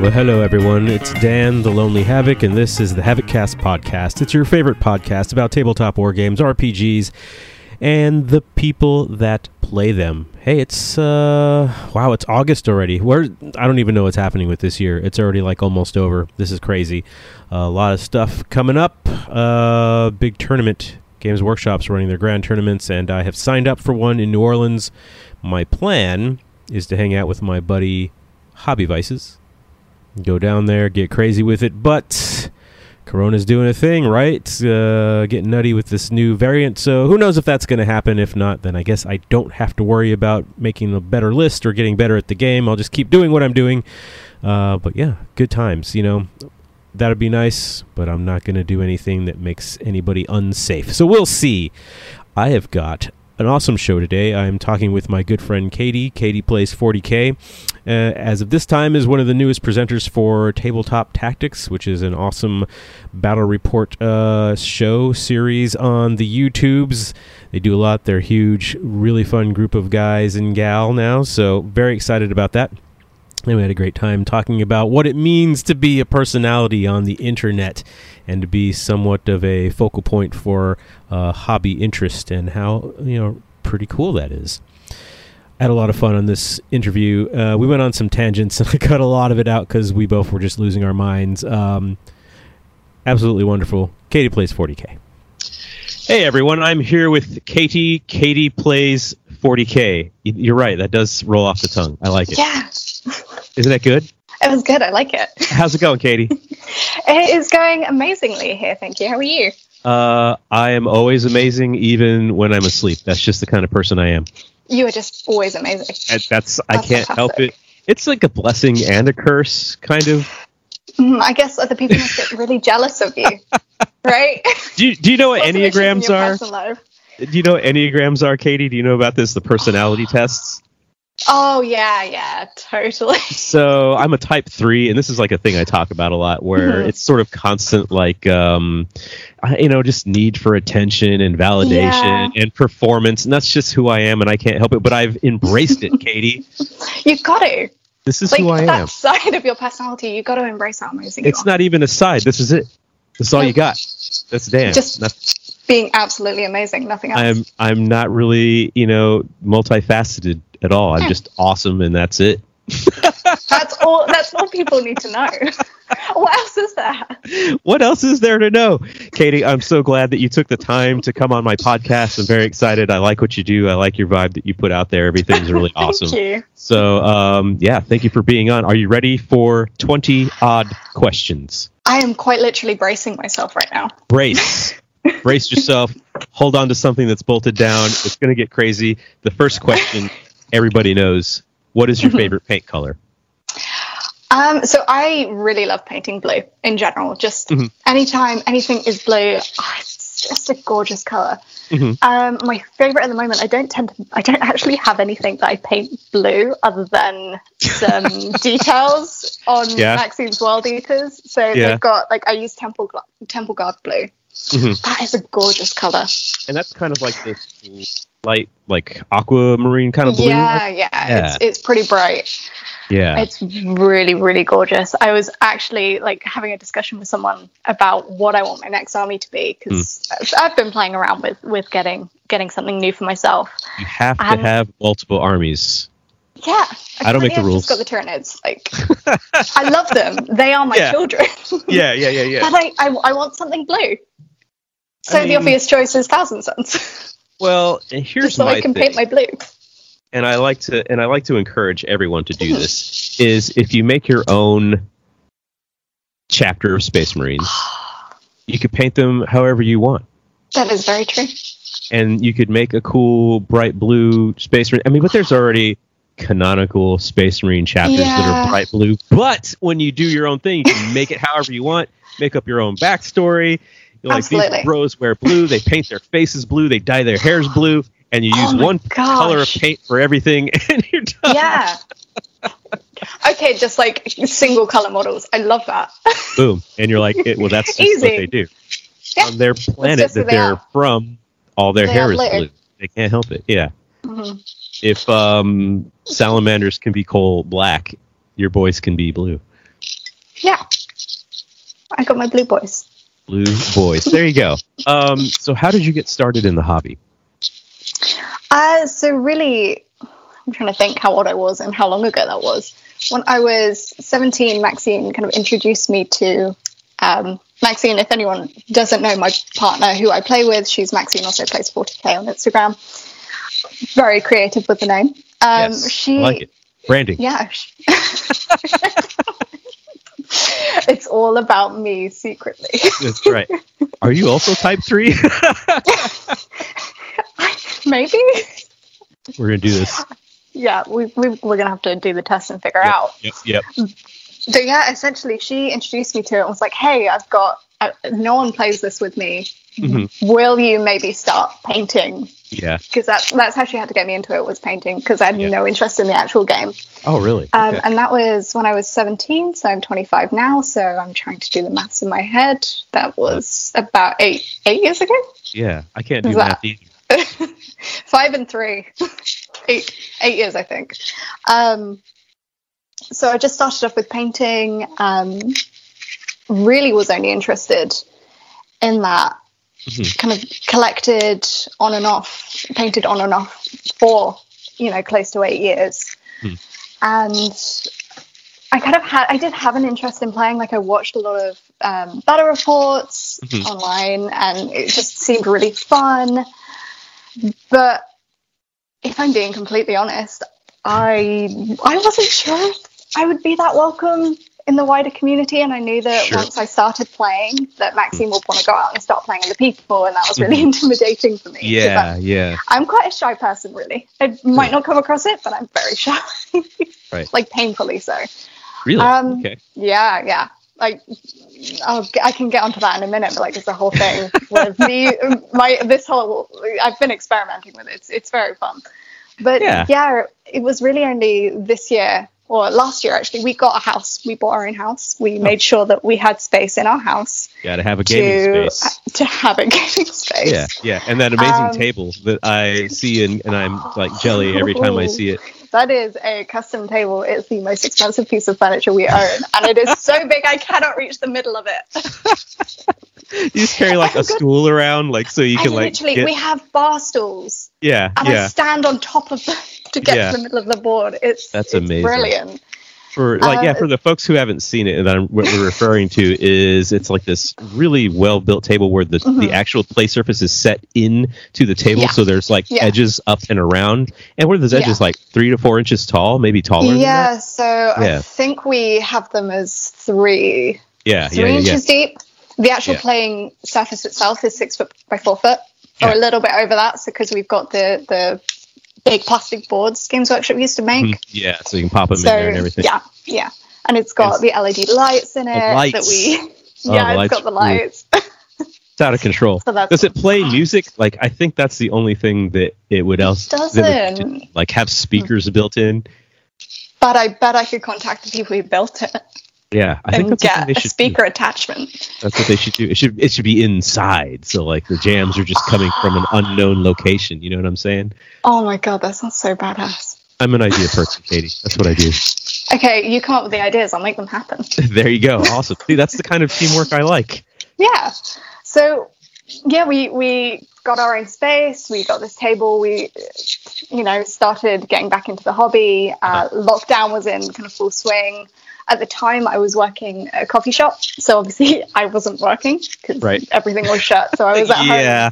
Well, hello everyone. It's Dan, the Lonely Havoc, and this is the Havocast podcast. It's your favorite podcast about tabletop war games, RPGs, and the people that play them. Hey, it's uh wow, it's August already. Where I don't even know what's happening with this year. It's already like almost over. This is crazy. a lot of stuff coming up. Uh big tournament. Games Workshop's running their grand tournaments and I have signed up for one in New Orleans. My plan is to hang out with my buddy Hobby Vices go down there, get crazy with it. But Corona's doing a thing, right? Uh, getting nutty with this new variant. So who knows if that's going to happen? If not, then I guess I don't have to worry about making a better list or getting better at the game. I'll just keep doing what I'm doing. Uh, but yeah, good times. You know, that'd be nice. But I'm not going to do anything that makes anybody unsafe. So we'll see. I have got an awesome show today. I'm talking with my good friend Katie. Katie plays 40K. Uh, as of this time, is one of the newest presenters for Tabletop Tactics, which is an awesome battle report uh, show series on the YouTubes. They do a lot. They're huge, really fun group of guys and gal now. So very excited about that. And we had a great time talking about what it means to be a personality on the internet and to be somewhat of a focal point for uh, hobby interest and how you know pretty cool that is. I had a lot of fun on this interview. Uh, we went on some tangents and I cut a lot of it out because we both were just losing our minds. Um, absolutely wonderful. Katie plays 40k. Hey everyone, I'm here with Katie. Katie plays 40k. You're right, that does roll off the tongue. I like it. Yeah. Isn't that good? It was good. I like it. How's it going, Katie? it is going amazingly here. Thank you. How are you? Uh, I am always amazing, even when I'm asleep. That's just the kind of person I am. You are just always amazing. And that's, I can't fantastic. help it. It's like a blessing and a curse, kind of. Mm, I guess other people must get really jealous of you, right? Do you, do you know what enneagrams are? Do you know what enneagrams are, Katie? Do you know about this? The personality tests. Oh yeah, yeah, totally. So I'm a type three, and this is like a thing I talk about a lot, where mm-hmm. it's sort of constant, like um, you know, just need for attention and validation yeah. and performance, and that's just who I am, and I can't help it. But I've embraced it, Katie. You've got to. This is like, who I that am. side of your personality, you got to embrace how amazing. It's not even a side. This is it. This is all you got. That's Dan. Just being absolutely amazing. Nothing else. I'm I'm not really you know multifaceted at all. I'm just awesome, and that's it. that's all. That's all people need to know. what else is there? What else is there to know, Katie? I'm so glad that you took the time to come on my podcast. I'm very excited. I like what you do. I like your vibe that you put out there. Everything's really awesome. thank you. So, um, yeah, thank you for being on. Are you ready for 20 odd questions? I am quite literally bracing myself right now. Brace. Brace yourself. Hold on to something that's bolted down. It's going to get crazy. The first question everybody knows. What is your favorite paint color? Um, so I really love painting blue in general. Just mm-hmm. anytime anything is blue, oh, it's just a gorgeous color. Mm-hmm. Um, my favorite at the moment, I don't tend to, I don't actually have anything that I paint blue other than some details on yeah. Maxine's World Eaters. So yeah. they've got like I use Temple Temple Guard blue. Mm-hmm. That is a gorgeous color. And that's kind of like this light, like aquamarine kind of blue. Yeah, yeah, yeah. It's, it's pretty bright. Yeah. It's really, really gorgeous. I was actually like having a discussion with someone about what I want my next army to be because mm. I've been playing around with with getting getting something new for myself. You have and, to have multiple armies. Yeah. I, I don't make the rules. Just got the Tyranids. Like, I love them. They are my yeah. children. yeah, yeah, yeah, yeah. But I, I, I want something blue. So I mean, the obvious choice is Thousand Sons. Well, here's Just so my I can thing. paint my blue. And I like to and I like to encourage everyone to do this is if you make your own chapter of Space Marines, you could paint them however you want. That is very true. And you could make a cool bright blue Space Marine. I mean, but there's already canonical Space Marine chapters yeah. that are bright blue. But when you do your own thing, you can make it however you want. Make up your own backstory. You know, like these bros wear blue. They paint their faces blue. They dye their hairs blue. and you use Oh one color of paint for everything, and you're done. Yeah. okay, just like single color models. I love that. Boom, and you're like, it, well, that's just what they do Yeah, on their planet that they they're are. from. All their They hair is blue. They can't help it. Yeah. Mhm. If um, salamanders can be coal black, your boys can be blue. Yeah. I got my blue boys. Blue boys. There you go. Um, so, how did you get started in the hobby? Uh, so really, I'm trying to think how old I was and how long ago that was. When I was 17, Maxine kind of introduced me to um, Maxine. If anyone doesn't know my partner who I play with, she's Maxine. Also plays 40k on Instagram. Very creative with the name. Um, yes, she I like it. Branding. Yeah. it's all about me secretly. That's right. Are you also type three? Maybe. We're gonna do this. Yeah, we, we, we're going to have to do the test and figure Yep, out. Yep. Yep. So, yeah, essentially, she introduced me to it and was like, hey, I've got, uh, no one plays this with me. Mhm. Will you maybe start painting? Yeah. Because that's, that's how she had to get me into it, was painting, because I had Yeah. no interest in the actual game. Oh, really? Um, Okay. And that was when I was 17, so I'm 25 now. So I'm trying to do the maths in my head. That was about eight eight years ago. Yeah, I can't do Is math that- either. Five and three, eight eight years, I think. Um, so I just started off with painting. Um, really was only interested in that. Mhm. Kind of collected on and off, painted on and off for you know close to eight years, Hmm. and I kind of had I did have an interest in playing. Like I watched a lot of um, battle reports Mhm. online, and it just seemed really fun. But if I'm being completely honest, I I wasn't sure if I would be that welcome in the wider community, and I knew that Sure. once I started playing, that Maxine would want to go out and start playing other people, and that was really intimidating for me. 'cause Mm-hmm. Yeah, yeah. I'm, I'm quite a shy person, really. I might not come across it, but I'm very shy. Right. like painfully so. Really? Um, okay. Yeah, yeah. Like, I'll, I can get onto that in a minute, but like, it's a whole thing with me. My this whole I've been experimenting with it. It's it's very fun. But Yeah. yeah. it was really only this year or last year actually. We got a house. We bought our own house. We made sure that we had space in our house Got to have a gaming to space. to have a gaming space. Yeah, yeah, and that amazing Um, table that I see and, and I'm like jelly every time I see it. That is a custom table. It's the most expensive piece of furniture we own, and it is so big I cannot reach the middle of it. You just carry like a stool around, like so you I can like literally, get- we have bar stools, yeah, and I yeah. stand on top of them to get Yeah. to the middle of the board. It's That's it's amazing. brilliant. For like yeah, uh, for the folks who haven't seen it, and I'm, what we're referring to is it's like this really well built table where the the Mhm. actual play surface is set in to the table, Yeah. so there's like Yeah. edges up and around, and where those edges Yeah. like three to four inches tall, maybe taller. than Yeah, that. so Yeah. I think we have them as three yeah, three yeah, yeah, inches yeah. deep. The actual Yeah. playing surface itself is six foot by four foot, or a little bit over that. So because we've got the the big plastic boards Games Workshop used to make. Mhm. Yeah, so you can pop them so in there and everything. yeah, yeah, and it's got And the LED lights in it lights. that we. Oh, yeah, it's got the lights. It's out of control. So that's- Does it play music? Like I think that's the only thing that it would else doesn't. like have speakers built in. But I bet I could contact the people who built it Yeah, I think that's get they a should speaker attachment. That's what they should do. It should it should be inside, so like the jams are just coming from an unknown location. You know what I'm saying? Oh my god, that sounds so badass. I'm an idea person, Katie. That's what I do. Okay, you come up with the ideas, I'll make them happen. there you go. Awesome. See, that's the kind of teamwork I like. yeah. So yeah, we we got our own space. We got this table. We you know started getting back into the hobby. Uh, lockdown was in kind of full swing. At the time, I was working at a coffee shop, so obviously I wasn't working because Right. everything was shut. So I was at home yeah.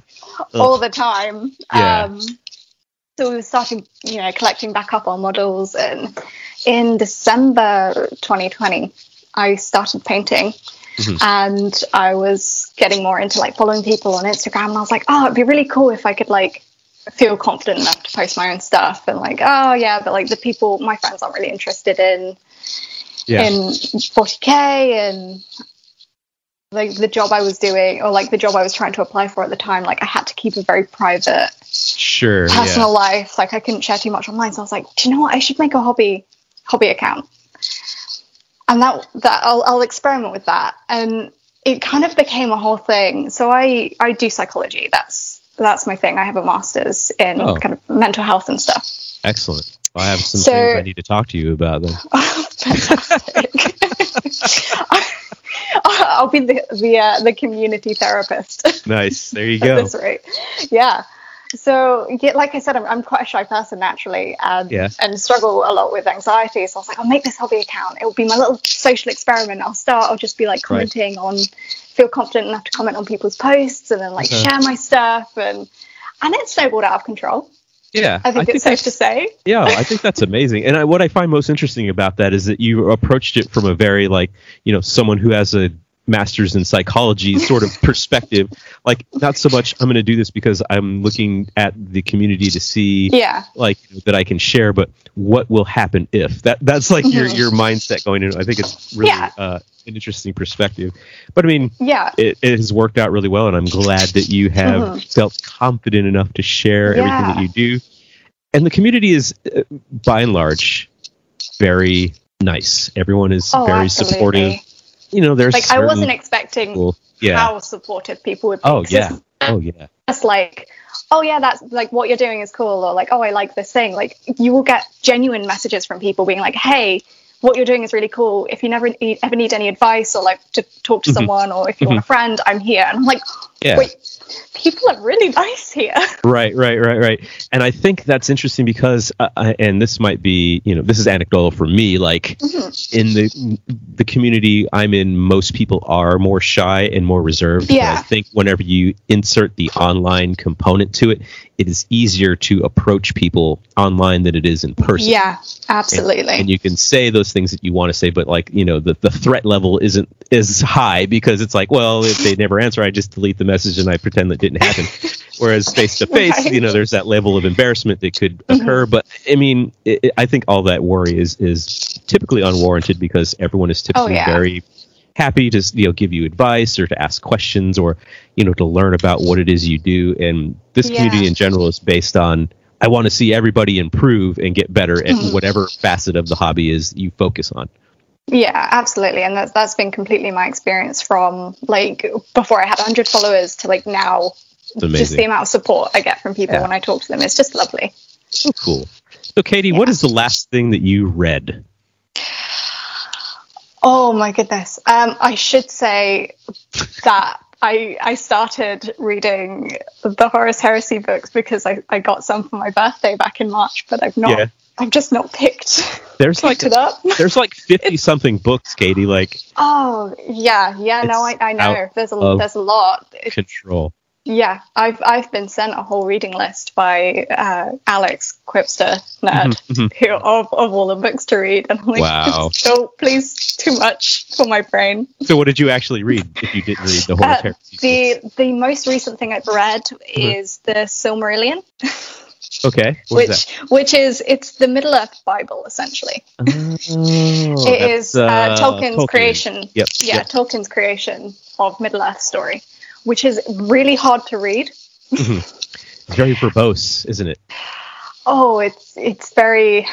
all the time. Yeah. Um, so we started, you know, collecting back up on models, and in December 2020, I started painting, Mhm. and I was getting more into like following people on Instagram, and I was like, oh, it'd be really cool if I could like feel confident enough to post my own stuff, and like, oh yeah, but like the people, my friends aren't really interested in Yeah. in 40k and like the job I was doing or like the job I was trying to apply for at the time, like I had to keep a very private, sure, personal yeah. life. Like I couldn't share too much online. So I was like, do you know what? I should make a hobby hobby account, and that that I'll I'll experiment with that, and it kind of became a whole thing. So I I do psychology. That's that's my thing. I have a master's in oh. kind of mental health and stuff. Excellent. I have some so, things I need to talk to you about then. Oh, fantastic. I'll be the the, uh, the community therapist. Nice. There you go. That's right. Yeah. So, yeah, like I said, I'm, I'm quite a shy person naturally, and yeah. and struggle a lot with anxiety. So I was like, I'll make this hobby account. It will be my little social experiment. I'll start. I'll just be like commenting right. on, feel confident enough to comment on people's posts, and then like okay. share my stuff, and and it snowballed out of control. Yeah, I think I it's think safe to say. Yeah, I think that's amazing. And I, what I find most interesting about that is that you approached it from a very like you know someone who has a master's in psychology sort of perspective like not so much i'm going to do this because i'm looking at the community to see yeah like that i can share but what will happen if that that's like mm-hmm. your your mindset going in i think it's really yeah. uh, an interesting perspective but i mean yeah it, it, has worked out really well and i'm glad that you have mm-hmm. felt confident enough to share yeah. everything that you do and the community is uh, by and large very nice everyone is oh, very absolutely. supportive you know, there's like I wasn't expecting people, yeah. how supportive people would be. Oh yeah, oh yeah. Just like, oh yeah, that's like what you're doing is cool, or like, oh I like this thing. Like you will get genuine messages from people being like, hey, what you're doing is really cool. If you never need, ever need any advice or like to talk to mm-hmm. someone, or if you want a mm-hmm. friend, I'm here. And I'm like, yeah. wait, people are really nice here. Right, right, right, right. And I think that's interesting because, uh, uh, and this might be, you know, this is anecdotal for me. Like mm-hmm. in the the community I'm in, most people are more shy and more reserved. Yeah. I think whenever you insert the online component to it, it is easier to approach people online than it is in person. Yeah, absolutely. And, and you can say those things that you want to say, but like you know, the the threat level isn't as high because it's like, well, if they never answer, I just delete the message and I pretend that didn't happen. Whereas face to face, you know, there's that level of embarrassment that could mm-hmm. occur. Mm-hmm. But I mean, it, it, I think all that worry is is typically unwarranted because everyone is typically oh, yeah. very happy to you know give you advice or to ask questions or you know to learn about what it is you do. And this yeah. community in general is based on I want to see everybody improve and get better at whatever facet of the hobby is you focus on. Yeah, absolutely, and that's that's been completely my experience from like before I had 100 followers to like now. Just the amount of support I get from people yeah. when I talk to them, it's just lovely. So cool. So, Katie, yeah. what is the last thing that you read? Oh my goodness. Um, I should say that I I started reading the Horus Heresy books because I, I got some for my birthday back in March, but I've not yeah. I've just not picked. There's picked like it up. there's like fifty something books, Katie. Like oh yeah, yeah. No, I, I know. There's a there's a lot. Control. Yeah, I've I've been sent a whole reading list by uh, Alex Quipster nerd mm-hmm, mm-hmm. who of, of all the books to read, and I'm like, wow. oh please, too much for my brain. So, what did you actually read? If you didn't read the whole uh, the the most recent thing I've read mm-hmm. is the Silmarillion. Okay. which is which is it's the Middle Earth Bible essentially. Oh, it is uh, uh, Tolkien's Tolkien. creation. Yep. Yeah, yep. Tolkien's creation of Middle Earth story, which is really hard to read. mm-hmm. Very verbose, isn't it? Oh, it's it's very.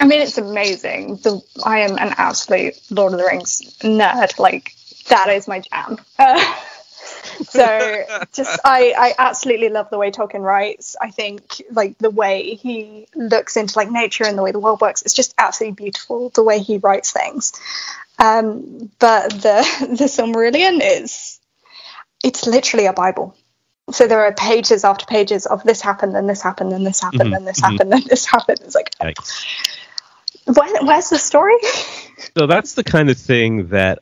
I mean, it's amazing. The, I am an absolute Lord of the Rings nerd. Like that is my jam. Uh, so just I, I absolutely love the way Tolkien writes. I think like the way he looks into like nature and the way the world works, it's just absolutely beautiful the way he writes things. Um, but the the Silmarillion is it's literally a Bible. So there are pages after pages of this happened, and this happened, and this happened, mm-hmm. and this mm-hmm. happened, and this happened. It's like, where, where's the story? So that's the kind of thing that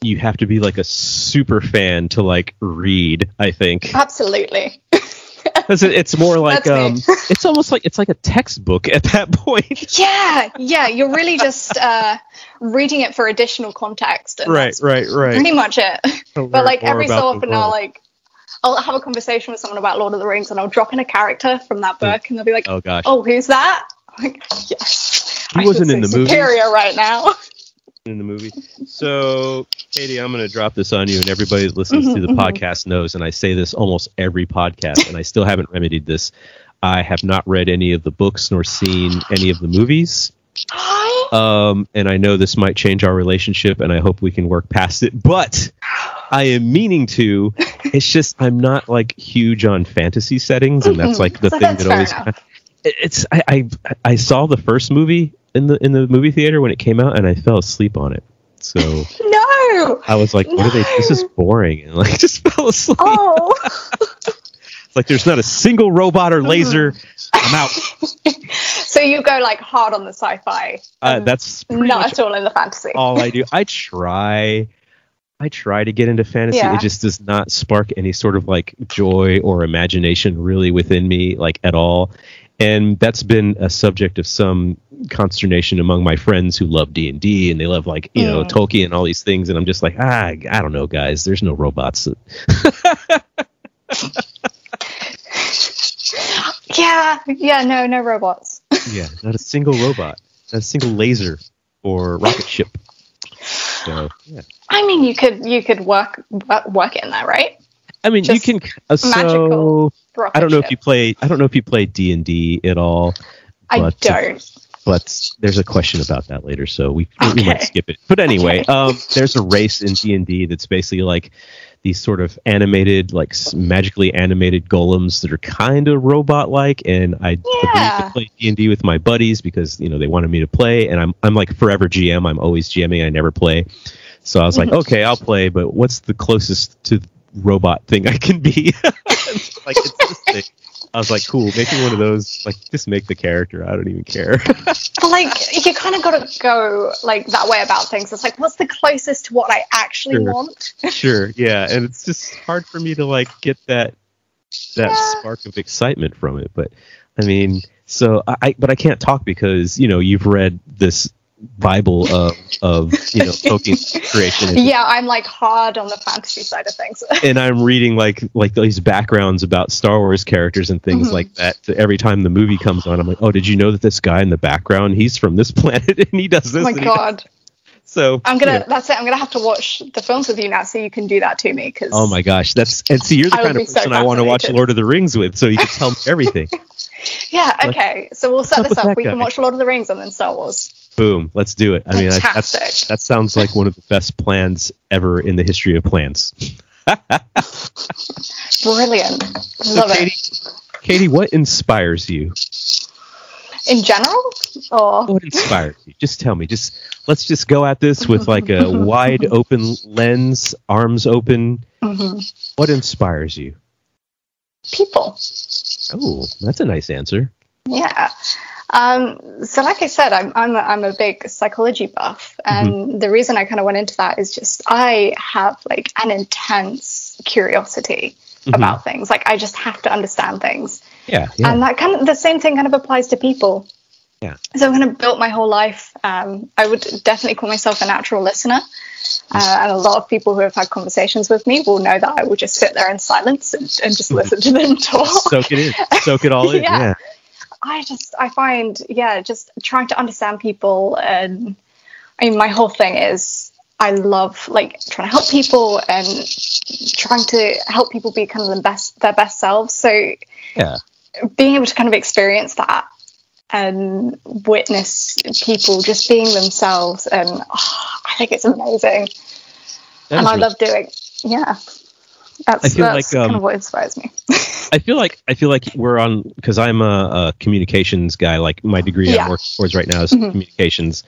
you have to be like a super fan to like read. I think absolutely. It's more like um, it's almost like it's like a textbook at that point. Yeah, yeah, you're really just uh, reading it for additional context. right, right, right. Pretty much it. but like every so often, I'll like I'll have a conversation with someone about Lord of the Rings, and I'll drop in a character from that book, and they'll be like, "Oh gosh, oh who's that?" I'm like, yes, he I wasn't in the movie. Superior right now. In the movie. So, Katie, I'm going to drop this on you, and everybody that listens to the mm-hmm, podcast knows, and I say this almost every podcast, and I still haven't remedied this. I have not read any of the books nor seen any of the movies. Um, and I know this might change our relationship, and I hope we can work past it. But I am meaning to. It's just I'm not like huge on fantasy settings, and that's like the so thing that always. It's I, I I saw the first movie in the in the movie theater when it came out, and I fell asleep on it. So no, I was like, "What no. are they? This is boring," and like just fell asleep. Oh. like there's not a single robot or laser. I'm out. so you go like hard on the sci-fi. Uh, that's not at all in the fantasy. all I do. I try. I try to get into fantasy. Yeah. It just does not spark any sort of like joy or imagination really within me, like at all and that's been a subject of some consternation among my friends who love D and D and they love like you mm. know Tolkien and all these things, and I'm just like ah I don't know guys, there's no robots. yeah, yeah, no, no robots. yeah, not a single robot, not a single laser or rocket ship. So yeah. I mean, you could you could work work in there, right? I mean, Just you can. Uh, so I don't know if you play. I don't know if you play D and D at all. I but, don't. But there's a question about that later, so we, okay. we might skip it. But anyway, okay. um, there's a race in D and D that's basically like these sort of animated, like magically animated golems that are kind of robot-like, and I yeah. agreed to play D and D with my buddies because you know they wanted me to play, and I'm I'm like forever GM. I'm always GMing. I never play. So I was like, okay, I'll play, but what's the closest to robot thing I can be. like it's. I was like, cool, making one of those, like, just make the character. I don't even care. but like, you kind of got to go like that way about things. It's like, what's the closest to what I actually sure. want? sure, yeah, and it's just hard for me to like get that that yeah. spark of excitement from it. But I mean, so I, but I can't talk because you know you've read this Bible of, of you know Tolkien's creation. Yeah, I'm like hard on the fantasy side of things. and I'm reading like like these backgrounds about Star Wars characters and things mm-hmm. like that. Every time the movie comes on, I'm like, oh, did you know that this guy in the background, he's from this planet and he does this? Oh my god. So I'm gonna. That's it. I'm gonna have to watch the films with you now, so you can do that to me. Because oh my gosh, that's and see, you're the kind of person so I want to watch Lord of the Rings with, so you can tell me everything. yeah. Okay. So we'll set this up. We guy? can watch Lord of the Rings and then Star Wars. Boom, let's do it. I mean, I, that sounds like one of the best plans ever in the history of plans. Brilliant. Love Katie, it. Katie, what inspires you? In general? Or what inspires you? Just tell me. Just let's just go at this with like a wide open lens, arms open. Mm-hmm. What inspires you? People. Oh, that's a nice answer. Yeah. Um, so, like I said, I'm I'm a, I'm a big psychology buff, and mm-hmm. the reason I kind of went into that is just I have like an intense curiosity mm-hmm. about things. Like I just have to understand things. Yeah, yeah. And that kind of the same thing kind of applies to people. Yeah. So I've kind of built my whole life. Um, I would definitely call myself a natural listener. Uh, and a lot of people who have had conversations with me will know that I will just sit there in silence and, and just listen to them talk. Soak it in. Soak it all in. yeah. yeah. I just I find yeah, just trying to understand people and I mean my whole thing is I love like trying to help people and trying to help people be kind of the best their best selves. So yeah, being able to kind of experience that and witness people just being themselves and oh, I think it's amazing. and I love doing yeah. That's, I feel that's like, um, kind of what inspires me. I feel like I feel like we're on because I'm a, a, communications guy. Like my degree yeah. I'm working towards right now is mm-hmm. communications,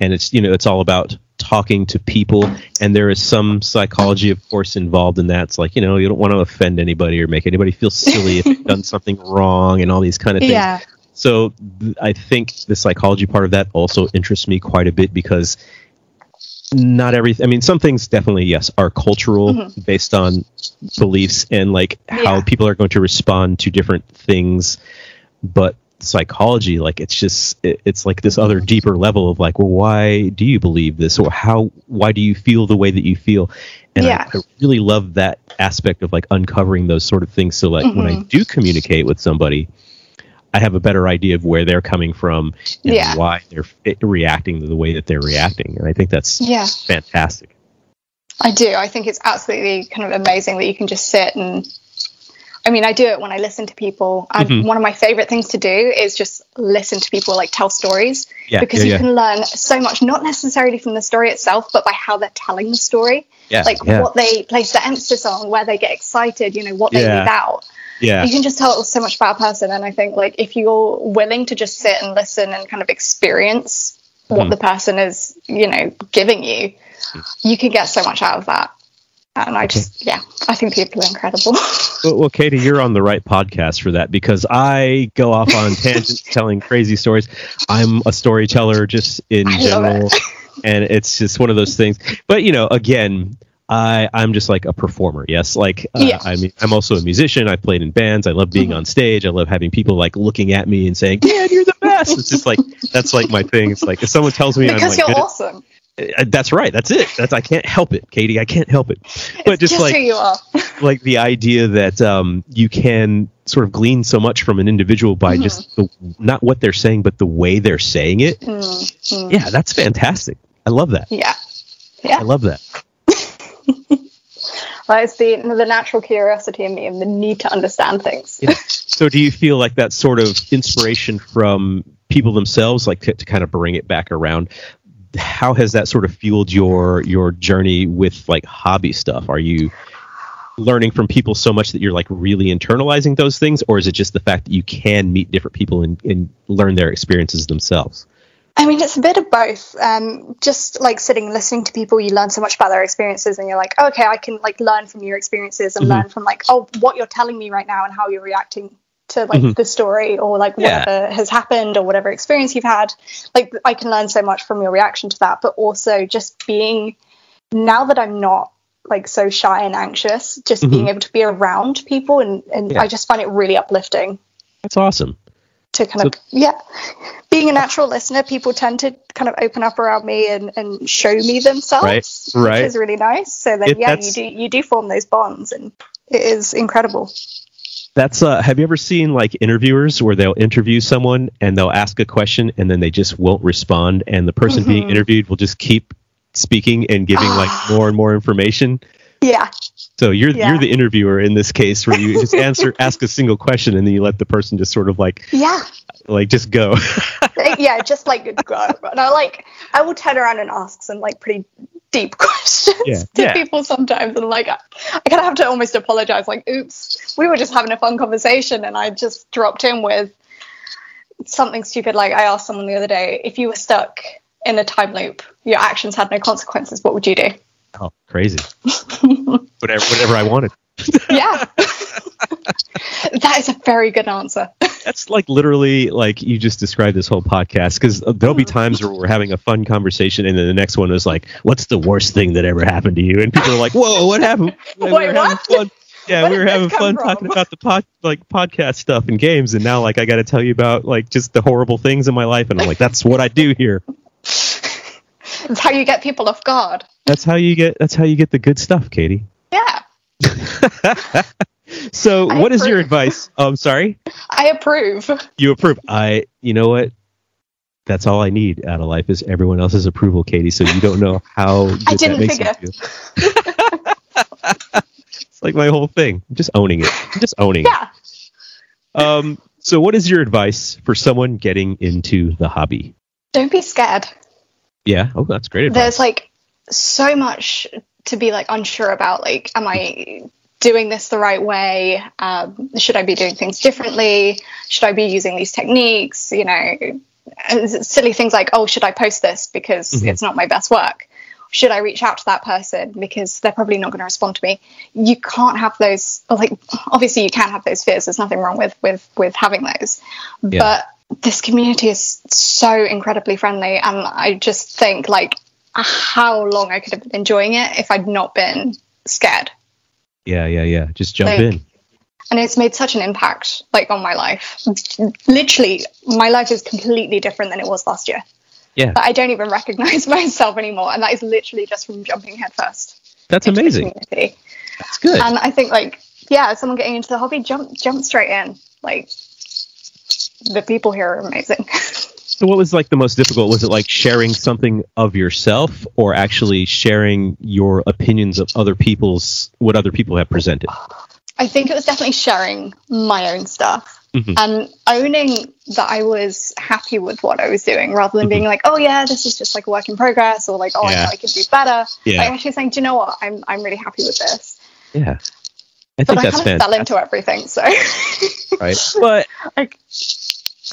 and it's you know it's all about talking to people, and there is some psychology, of course, involved in that. It's like you know you don't want to offend anybody or make anybody feel silly if you've done something wrong and all these kind of things. Yeah. So th- I think the psychology part of that also interests me quite a bit because not everything. I mean, some things definitely yes are cultural mm-hmm. based on beliefs and like yeah. how people are going to respond to different things, but psychology like it's just it, it's like this other deeper level of like well why do you believe this or how why do you feel the way that you feel and yeah. I, I, really love that aspect of like uncovering those sort of things so like mm-hmm. when i mm-hmm. do communicate with somebody I have a better idea of where they're coming from and Yeah. why they're reacting the way that they're reacting. And I think that's Yeah. fantastic. I do. I think it's absolutely kind of amazing that you can just sit and. I mean, I do it when I listen to people. And Mhm. one of my favorite things to do is just listen to people like tell stories Yeah, because you can learn so much, not necessarily from the story itself, but by how they're telling the story. Like what they place the emphasis on, where they get excited, you know, what they leave out. Yeah, You can just tell so much about a person. And I think, like, if you're willing to just sit and listen and kind of experience what Mhm. the person is, you know, giving you, you can get so much out of that. And I just, yeah, I think people are incredible. Well, well, Katie, you're on the right podcast for that because I go off on tangents telling crazy stories. I'm a storyteller just in I general, it. and it's just one of those things. But you know, again, I I'm just like a performer. Yes, like uh, Yeah. I mean, I'm also a musician. I played in bands. I love being Mhm. on stage. I love having people like looking at me and saying, "Yeah, you're the best." It's just like that's like my thing. It's like if someone tells me I'm because like you're good at- awesome. uh, that's right. That's it. That's I can't help it, Katie. I can't help it. But just, just like you are. like the idea that um, you can sort of glean so much from an individual by Mhm. just the, not what they're saying, but the way they're saying it. Mm, mm. Yeah, that's fantastic. I love that. Yeah. Yeah. I love that. Well, it's the, the natural curiosity in me and the need to understand things. So, do you feel like that sort of inspiration from people themselves, like to, to kind of bring it back around? How has that sort of fueled your your journey with like hobby stuff? Are you learning from people so much that you're like really internalizing those things, or is it just the fact that you can meet different people and, and learn their experiences themselves? I mean, it's a bit of both. Um, just like sitting listening to people, you learn so much about their experiences, and you're like, oh, okay, I can like learn from your experiences and Mhm. learn from like, oh, what you're telling me right now and how you're reacting to like Mhm. the story or like Yeah. whatever has happened or whatever experience you've had. Like, I can learn so much from your reaction to that, but also just being now that I'm not like so shy and anxious, just being able to be around people and and Mm-hmm. Yeah. I just find it really uplifting That's awesome. To kind of yeah being a natural listener people tend to kind of open up around me and, and show me themselves Right, right. which is really nice so then It- yeah you do you do form those bonds and it is incredible That's uh have you ever seen like interviewers where they'll interview someone and they'll ask a question and then they just won't respond and the person being Mhm. interviewed will just keep speaking and giving like more and more information. yeah So you're Yeah. you're the interviewer in this case where you just answer ask a single question and then you let the person just sort of like yeah like just go. yeah just like go and i like i will turn around and ask some like pretty deep questions Yeah, to yeah. people sometimes and like i, I kind of have to almost apologize like oops we were just having a fun conversation and i just dropped in with something stupid like i asked someone the other day if you were stuck in a time loop your actions had no consequences what would you do oh, crazy. whatever whatever I wanted. yeah that is a very good answer That's like literally like you just described this whole podcast because there'll be times where we're having a fun conversation and then the next one is like, "What's the worst thing that ever happened to you?" And people are like, "Whoa, what happened?" And we Wait, what? Yeah, Where we were having fun from? talking about the pod, like podcast stuff and games, and now like I got to tell you about like just the horrible things in my life, and I'm like, "That's what I do here." it's how you get people off guard That's how you get. That's how you get the good stuff, Katie. yeah So, I what is your advice? Oh, I'm sorry. i approve You approve. I, you know what? That's all I need out of life is everyone else's approval, Katie. So you don't know how good that didn't makes figure. feel. it's like my whole thing. I'm just owning it. I'm just owning yeah it. Um, so what is your advice for someone getting into the hobby? don't be scared Yeah. Oh, that's great advice. there's like so much to be like unsure about like am i doing this the right way? Um, should i be doing things differently? Should i be using these techniques? You know silly things like oh should i post this because Mhm. it's not my best work? Should i reach out to that person because they're probably not going to respond to me? You can't have those like obviously you can have those fears. There's nothing wrong with with with having those. Yeah. but this community is so incredibly friendly and i just think like how long i could have been enjoying it if i'd not been scared yeah, yeah, yeah. Just jump Like- in. and it's made such an impact like on my life literally my life is completely different than it was last year Yeah. But i don't even recognize myself anymore and that is literally just from jumping headfirst That's amazing. That's good. and i think like yeah someone getting into the hobby jump jump straight in like the people here are amazing. So what was like the most difficult? Was it like sharing something of yourself or actually sharing your opinions of other people's what other people have presented? I think it was definitely sharing my own stuff mm-hmm. and owning that I was happy with what I was doing rather than mm-hmm. being like, oh yeah, this is just like a work in progress or like, oh yeah. I I could do better. Yeah. Like actually saying, do you know what? I'm I'm really happy with this. Yeah. I think but that's I kind of fell into everything, so right. But like,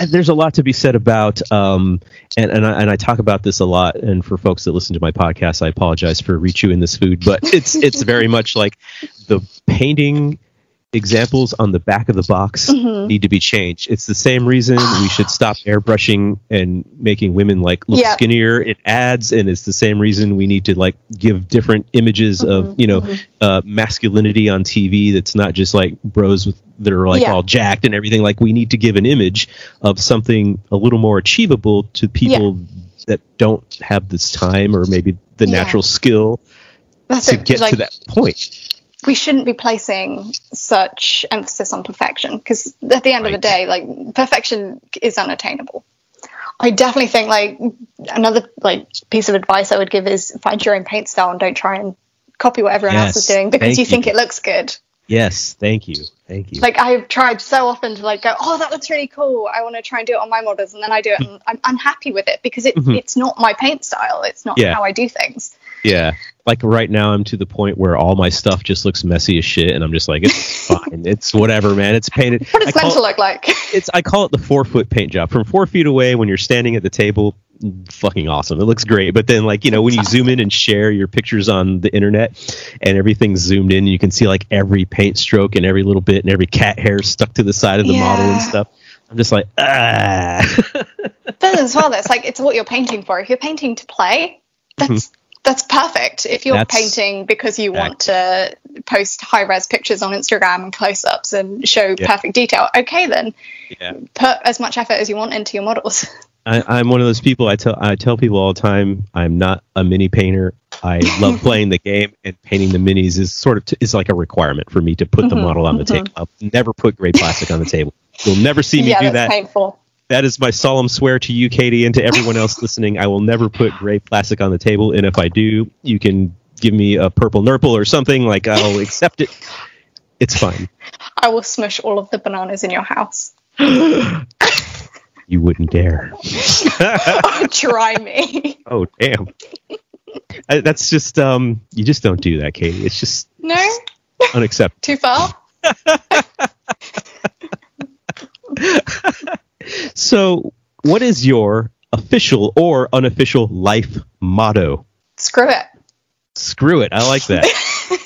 there's a lot to be said about um, and and I, and I talk about this a lot and for folks that listen to my podcast I apologize for rechewing this food but it's it's very much like the painting examples on the back of the box mm-hmm. need to be changed. It's the same reason we should stop airbrushing and making women like look skinnier in ads, and it's the same reason we need to like give different images mm-hmm. of you know mm-hmm. uh, masculinity on TV. That's not just like bros with, that are like yeah. all jacked and everything. Like we need to give an image of something a little more achievable to people yeah. that don't have this time or maybe the natural skill That's to it. get like, to that point we shouldn't be placing such emphasis on perfection because at the end right. of the day, like perfection is unattainable. I definitely think like another like piece of advice I would give is find your own paint style and don't try and copy what everyone yes, else is doing because you, you think it looks good. Yes, thank you, thank you. Like I've tried so often to like go, oh, that looks really cool. I want to try and do it on my models, and then I do it, and I'm unhappy with it because it, mm-hmm. it's not my paint style. It's not yeah. how I do things. Yeah, like right now I'm to the point where all my stuff just looks messy as shit, and I'm just like, it's fine, it's whatever, man. It's painted. What does meant to look like? it's I call it the four foot paint job. From four feet away, when you're standing at the table, fucking awesome. It looks great. But then, like you know, when you zoom in and share your pictures on the internet, and everything's zoomed in, you can see like every paint stroke and every little bit, and every cat hair stuck to the side of the yeah. model and stuff. I'm just like, ah. but as well, it's like it's what you're painting for. If you're painting to play, that's mm-hmm that's perfect if you're that's painting because you want to post high res pictures on Instagram and close ups and show yeah. perfect detail. Okay, then yeah. put as much effort as you want into your models. I, am one of those people. I tell I tell people all the time. I'm not a mini painter. I love playing the game, and painting the minis is sort of t- is like a requirement for me to put mm-hmm, the model on the mm-hmm. table. I'll never put gray plastic on the table. You'll never see me yeah, do that. Painful that is my solemn swear to you, Katie, and to everyone else listening. I will never put gray plastic on the table, and if I do, you can give me a purple nurple or something. Like I'll accept it. It's fine. I will smush all of the bananas in your house. you wouldn't dare. oh, try me. Oh damn. I, that's just um. You just don't do that, Katie. It's just no unacceptable. Too far. so, what is your official or unofficial life motto? Screw it. Screw it. I like that.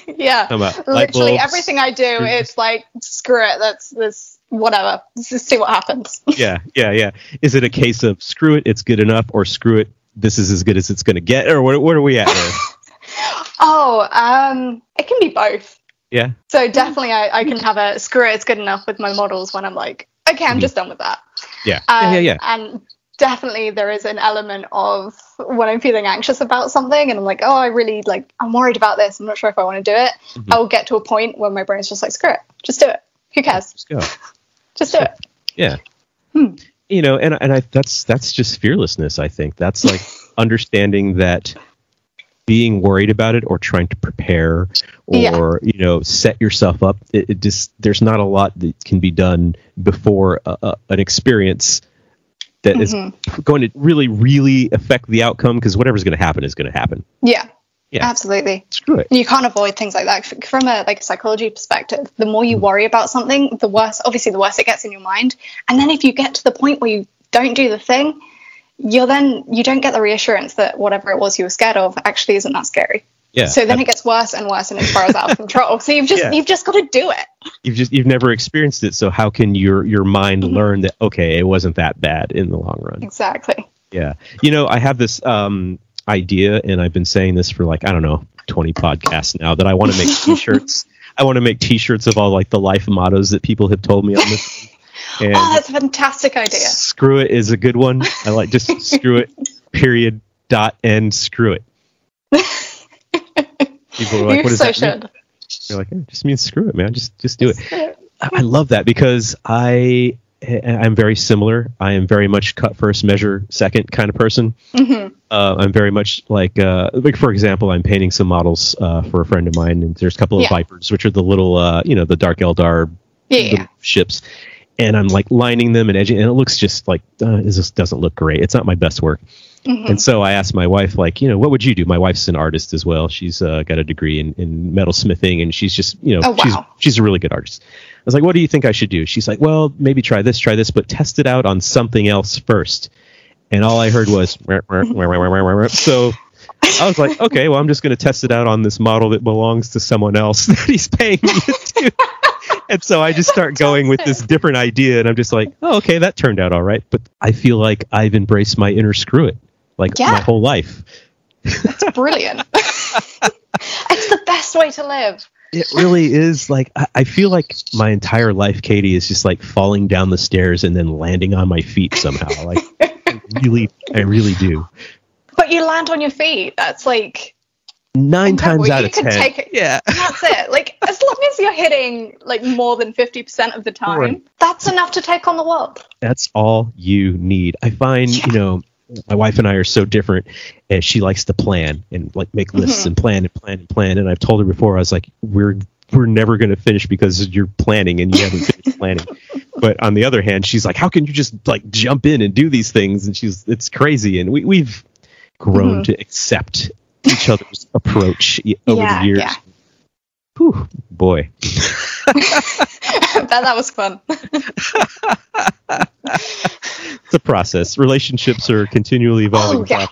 yeah. Literally everything I do, it's like screw it. That's this whatever. Let's just see what happens. yeah, yeah, yeah. Is it a case of screw it, it's good enough, or screw it, this is as good as it's going to get, or what? Where are we at there? oh, um, it can be both. Yeah. So definitely, I, I can have a screw it, it's good enough with my models when I'm like, okay, I'm mm-hmm. just done with that. Yeah. Um, yeah, yeah, yeah. And definitely there is an element of when I'm feeling anxious about something and I'm like, oh, I really like, I'm worried about this. I'm not sure if I want to do it. Mm-hmm. I'll get to a point where my brain's just like, screw it, just do it. Who cares? Just go. just do it. Yeah. Hmm. You know, and and I that's that's just fearlessness. I think that's like understanding that being worried about it or trying to prepare or yeah. you know set yourself up it, it, just there's not a lot that can be done before a, a, an experience that mm-hmm. is going to really really affect the outcome because whatever's going to happen is going to happen yeah yeah. Absolutely. Screw it. You can't avoid things like that from a like a psychology perspective. The more you mm. worry about something, the worse obviously the worse it gets in your mind. And then if you get to the point where you don't do the thing, you're then you don't get the reassurance that whatever it was you were scared of actually isn't that scary. Yeah. So then it gets worse and worse and it spirals out of control. So you've just yeah. you've just got to do it. You've just you've never experienced it, so how can your your mind mm-hmm. learn that okay, it wasn't that bad in the long run? Exactly. Yeah. You know, I have this um idea and I've been saying this for like, I don't know, 20 podcasts now that I want to make t-shirts. I want to make t-shirts of all like the life mottos that people have told me on this. And oh, that's a fantastic idea. Screw it is a good one. I like just screw it. Period. Dot. End. Screw it. People are like, You're what does so that should. mean? They're like, it just means screw it, man. Just just do it. I, I love that because I I'm very similar. I am very much cut first, measure second kind of person. Mm-hmm. Uh, I'm very much like, uh, like for example, I'm painting some models uh, for a friend of mine, and there's a couple of yeah. Vipers, which are the little, uh, you know, the Dark Eldar yeah. ships, and I'm like lining them and edging, and it looks just like uh, it just doesn't look great. It's not my best work. Mm-hmm. And so I asked my wife, like, you know, what would you do? My wife's an artist as well. She's uh, got a degree in, in metal smithing, and she's just, you know, oh, wow. she's she's a really good artist. I was like, what do you think I should do? She's like, well, maybe try this, try this, but test it out on something else first. And all I heard was, so I was like, okay, well, I'm just going to test it out on this model that belongs to someone else that he's paying me to. and so I just start going with this different idea, and I'm just like, oh, okay, that turned out all right. But I feel like I've embraced my inner screw it, like yeah. my whole life. That's brilliant. it's the best way to live. It really is like I, I feel like my entire life, Katie, is just like falling down the stairs and then landing on my feet somehow. Like I really, I really do. But you land on your feet. That's like nine times out of ten. Take, it. yeah, that's it. Like as long as you're hitting like more than fifty percent of the time, right. that's enough to take on the world. That's all you need. I find yeah. you know my wife and I are so different, and she likes to plan and like make lists mm-hmm. and plan and plan and plan. And I've told her before, I was like, we're we're never going to finish because you're planning and you haven't finished planning. But on the other hand, she's like, how can you just like jump in and do these things? And she's it's crazy, and we we've grown mm-hmm. to accept each other's approach over yeah, the years. Yeah. Whew, boy. bet that was fun. it's a process. Relationships are continually evolving. Oh, yeah,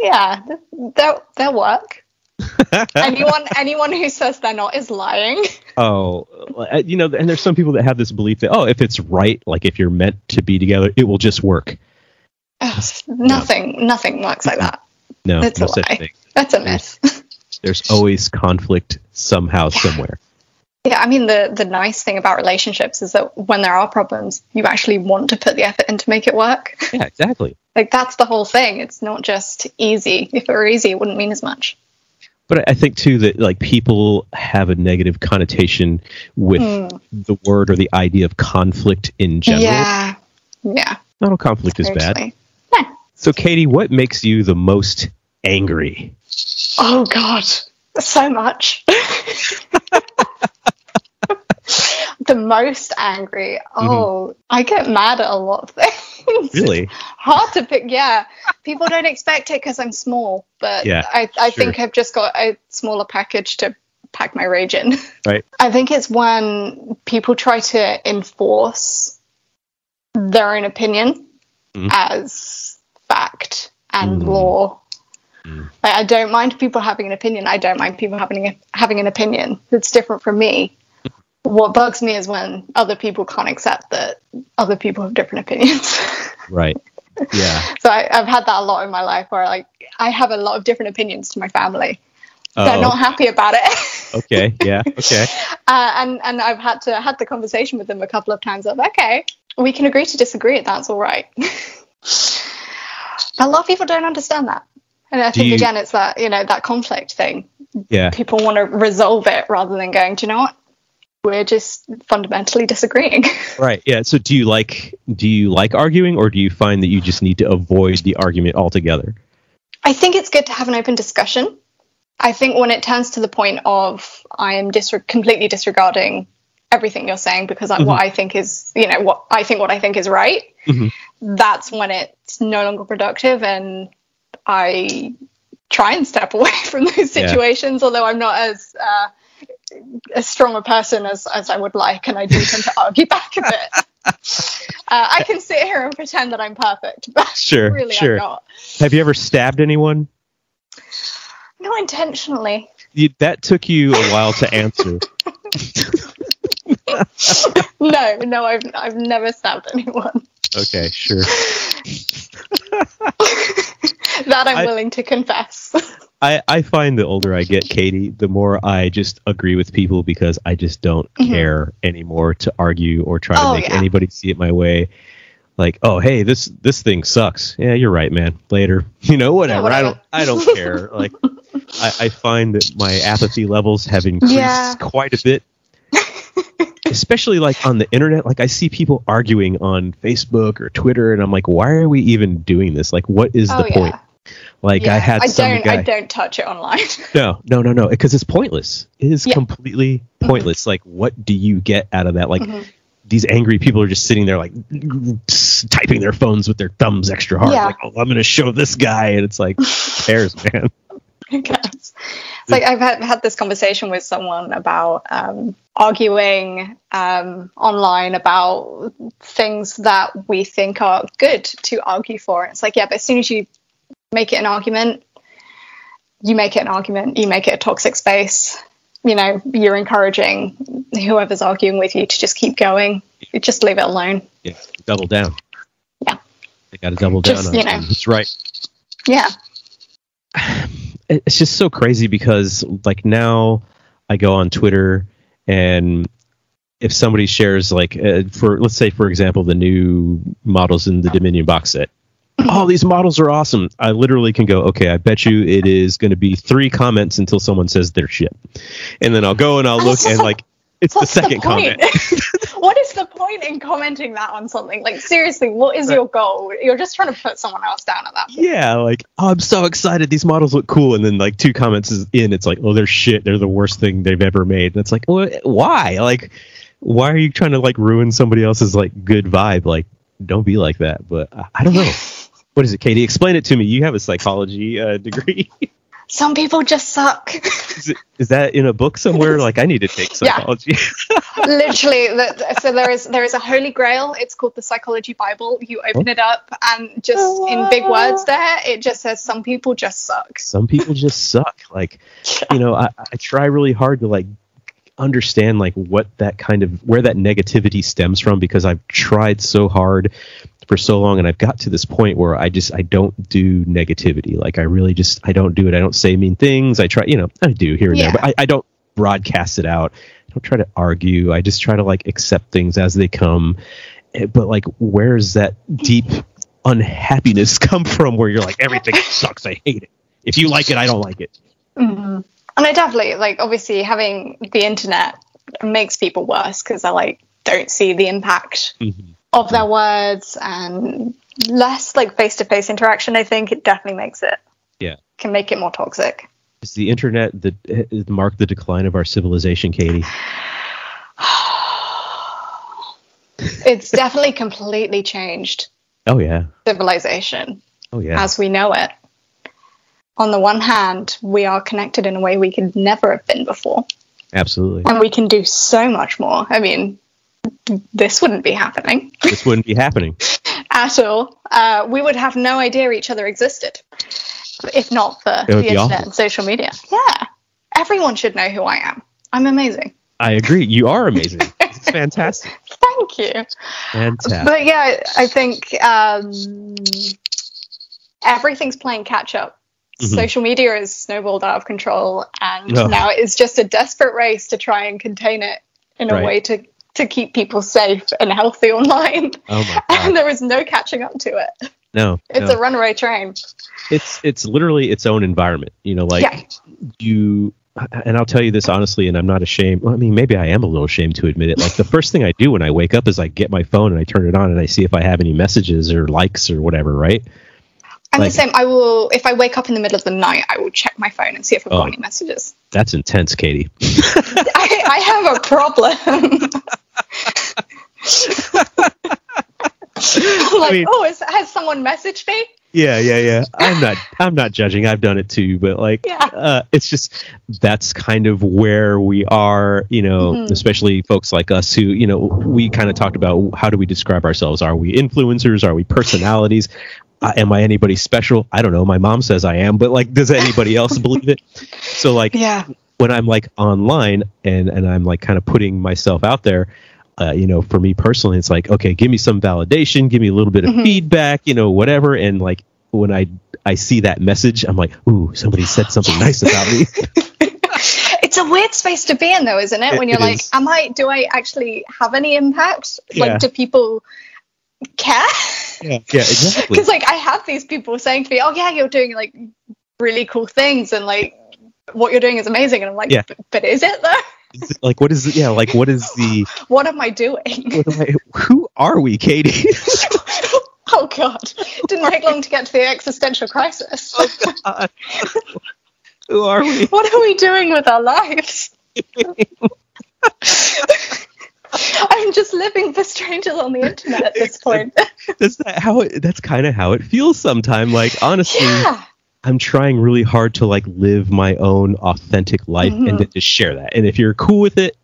yeah, they'll they'll work. anyone anyone who says they're not is lying. Oh, uh, you know, and there's some people that have this belief that oh, if it's right, like if you're meant to be together, it will just work. nothing, no. nothing works like that. No, that's no a lie. That's a myth. There's, there's always conflict somehow, yeah. somewhere. Yeah, I mean the the nice thing about relationships is that when there are problems, you actually want to put the effort in to make it work. Yeah, exactly. like that's the whole thing. It's not just easy. If it were easy, it wouldn't mean as much. But I think too that like people have a negative connotation with mm. the word or the idea of conflict in general. Yeah. Yeah. Not all conflict is bad. Yeah. So Katie, what makes you the most angry? Oh God, so much. the most angry. Mm-hmm. Oh, mm-hmm. I get mad at a lot of things. Really? Hard to pick. Yeah, people don't expect it because I'm small, but yeah, I, I sure. think I've just got a smaller package to pack my rage in. Right. I think it's when people try to enforce their own opinion mm-hmm. as fact and mm. law. Mm. Like, I don't mind people having an opinion. I don't mind people having a, having an opinion that's different from me what bugs me is when other people can't accept that other people have different opinions. right. Yeah. so I, have had that a lot in my life where like I have a lot of different opinions to my family. Uh-oh. They're not happy about it. okay. Yeah. Okay. Uh, and and I've had to had the conversation with them a couple of times of okay, we can agree to disagree. That's all right. a lot of people don't understand that. And I do think you, again, it's that you know that conflict thing. Yeah. People want to resolve it rather than going. Do you know what? we're just fundamentally disagreeing. right. Yeah. So do you like do you like arguing or do you find that you just need to avoid the argument altogether? I think it's good to have an open discussion. I think when it turns to the point of I am dis- completely disregarding everything you're saying because mm-hmm. what I think is, you know, what I think what I think is right, mm-hmm. that's when it's no longer productive and I try and step away from those situations, yeah. although I'm not as uh, as strong a person as, as I would like, and I do tend to argue back a bit. Uh, I can sit here and pretend that I'm perfect, but sure, really sure. I'm not. Have you ever stabbed anyone? Not intentionally. You, that took you a while to answer. No, no, I've I've never stabbed anyone. Okay, sure. that I'm I, willing to confess. I, I find the older I get, Katie, the more I just agree with people because I just don't mm-hmm. care anymore to argue or try oh, to make yeah. anybody see it my way. Like, oh hey, this this thing sucks. Yeah, you're right, man. Later. You know, whatever. Yeah, whatever. I don't I don't care. Like I, I, find that my apathy levels have increased yeah. quite a bit. Especially like on the internet. Like I see people arguing on Facebook or Twitter, and I'm like, why are we even doing this? Like, what is Oh, the yeah. point? Like Yeah, I had I some don't guy. I don't touch it online. No, no, no, no, because it's pointless. It is Yeah. completely pointless. Like, what do you get out of that? Like, Mhm. these angry people are just sitting there, like, typing their phones with their thumbs extra hard. Like, oh, I'm going to show this guy. And it's like, who cares, man? Who cares? It's like I've had, had this conversation with someone about um, arguing um, online about things that we think are good to argue for. It's like, yeah, but as soon as you make it an argument, you make it an argument, you make it a toxic space. You know, you're encouraging whoever's arguing with you to just keep going. You just leave it alone. Yeah, double down. Yeah. They got to double down Just, on you know. That's right. Yeah. it- it's just so crazy because like now I go on Twitter and if somebody shares like uh, for let's say for example the new models in the Dominion box set. Oh, these models are awesome. I literally can go, okay, I bet you it is going to be three comments until someone says they're shit. And then I'll go and I'll look and like, it's the second point? comment. what the point in commenting that on something? Like seriously, what is Right. your goal? You're just trying to put someone else down at that point. Yeah, like oh, I'm so excited. These models look cool, and then like two comments is in, it's like, oh, they're shit. They're the worst thing they've ever made. And it's like, well, why? Like, why are you trying to like ruin somebody else's like good vibe? Like, don't be like that. But I, I don't know. What is it, Katie? Explain it to me. You have a psychology uh, degree. Some people just suck. is, it, is that in a book somewhere? Like, I need to take psychology. Yeah. Literally, the, so there is there is a holy grail. It's called the Psychology Bible. You open oh. it up, and just in big words, there it just says some people just suck. Some people just suck. Like, you know, I, I try really hard to like understand like what that kind of where that negativity stems from because I've tried so hard for so long and I've got to this point where I just I don't do negativity. Like I really just I don't do it. I don't say mean things. I try, you know, I do here and Yeah. there, but I, I don't broadcast it out. I don't try to argue. I just try to like accept things as they come. Eh, But like where's that deep unhappiness come from where you're like everything sucks. I hate it. If you like it, I don't like it. Mhm. And I definitely like obviously having the internet makes people worse because I like don't see the impact of their words and less like face to face interaction. I think it definitely makes it Yeah. can make it more toxic. Is the internet that uh, marked the decline of our civilization, Katie? It's definitely completely changed Oh yeah. civilization Oh yeah. as we know it. On the one hand, we are connected in a way we could never have been before, Absolutely. and we can do so much more. I mean, this wouldn't be happening this wouldn't be happening. at all. Uh, we would have no idea each other existed if not for the internet awful. and social media. Yeah, everyone should know who I am. I'm amazing. I agree. You are amazing. It's fantastic. Thank you. Fantastic. But yeah, I think um, everything's playing catch up. Mhm. Social media is snowballed out of control, and Oh. now it's just a desperate race to try and contain it in a Right. way to, to keep people safe and healthy online. Oh my And there is no catching up to it. No. It's no. a runaway train. it's it's literally its own environment. You know, like Yeah. you and I'll tell you this honestly, and I'm not ashamed. Well, I mean, maybe I am a little ashamed to admit it. Like the first thing I do when I wake up is I get my phone and I turn it on and I see if I have any messages or likes or whatever, right? I'm Like- the same. I will, if I wake up in the middle of the night, I will check my phone and see if I've Oh. got any messages. That's intense, Katie. I, I have a problem. Like, mean- oh, is, has someone messaged me? Yeah, yeah, yeah. I'm not I'm not judging. I've done it too, but like Yeah. uh, it's just that's kind of where we are, you know, Mhm. especially folks like us who, you know, we kind of talked about how do we describe ourselves? Are we influencers? Are we personalities? Uh, am I anybody special? I don't know. My mom says I am, but like does anybody else believe it? So like Yeah. When I'm like online and and I'm like kind of putting myself out there, uh, you know, for me personally, it's like, okay, give me some validation, give me a little bit of Mhm. feedback, you know, whatever. And like when I I see that message, I'm like, ooh, somebody said something nice about me. It's a weird space to be in, though, isn't it? It- when you're it like, is. am I? Do I actually have any impact? Yeah. Like, do people care? yeah, yeah, exactly. Because like I have these people saying to me, "Oh yeah, you're doing like really cool things, and like what you're doing is amazing," and I'm like, Yeah. "But- "But is it though?" Is it, like what is it? Yeah, like what is the? What am I doing? Am I, who are we, Katie? oh God! Didn't take long to get to the existential crisis. oh God. who are we? What are we doing with our lives? I'm just living for strangers on the internet at this point. That's that how it, that's kind of how it feels sometimes. Like honestly, yeah. I'm trying really hard to like live my own authentic life Mhm. and to just share that. And if you're cool with it,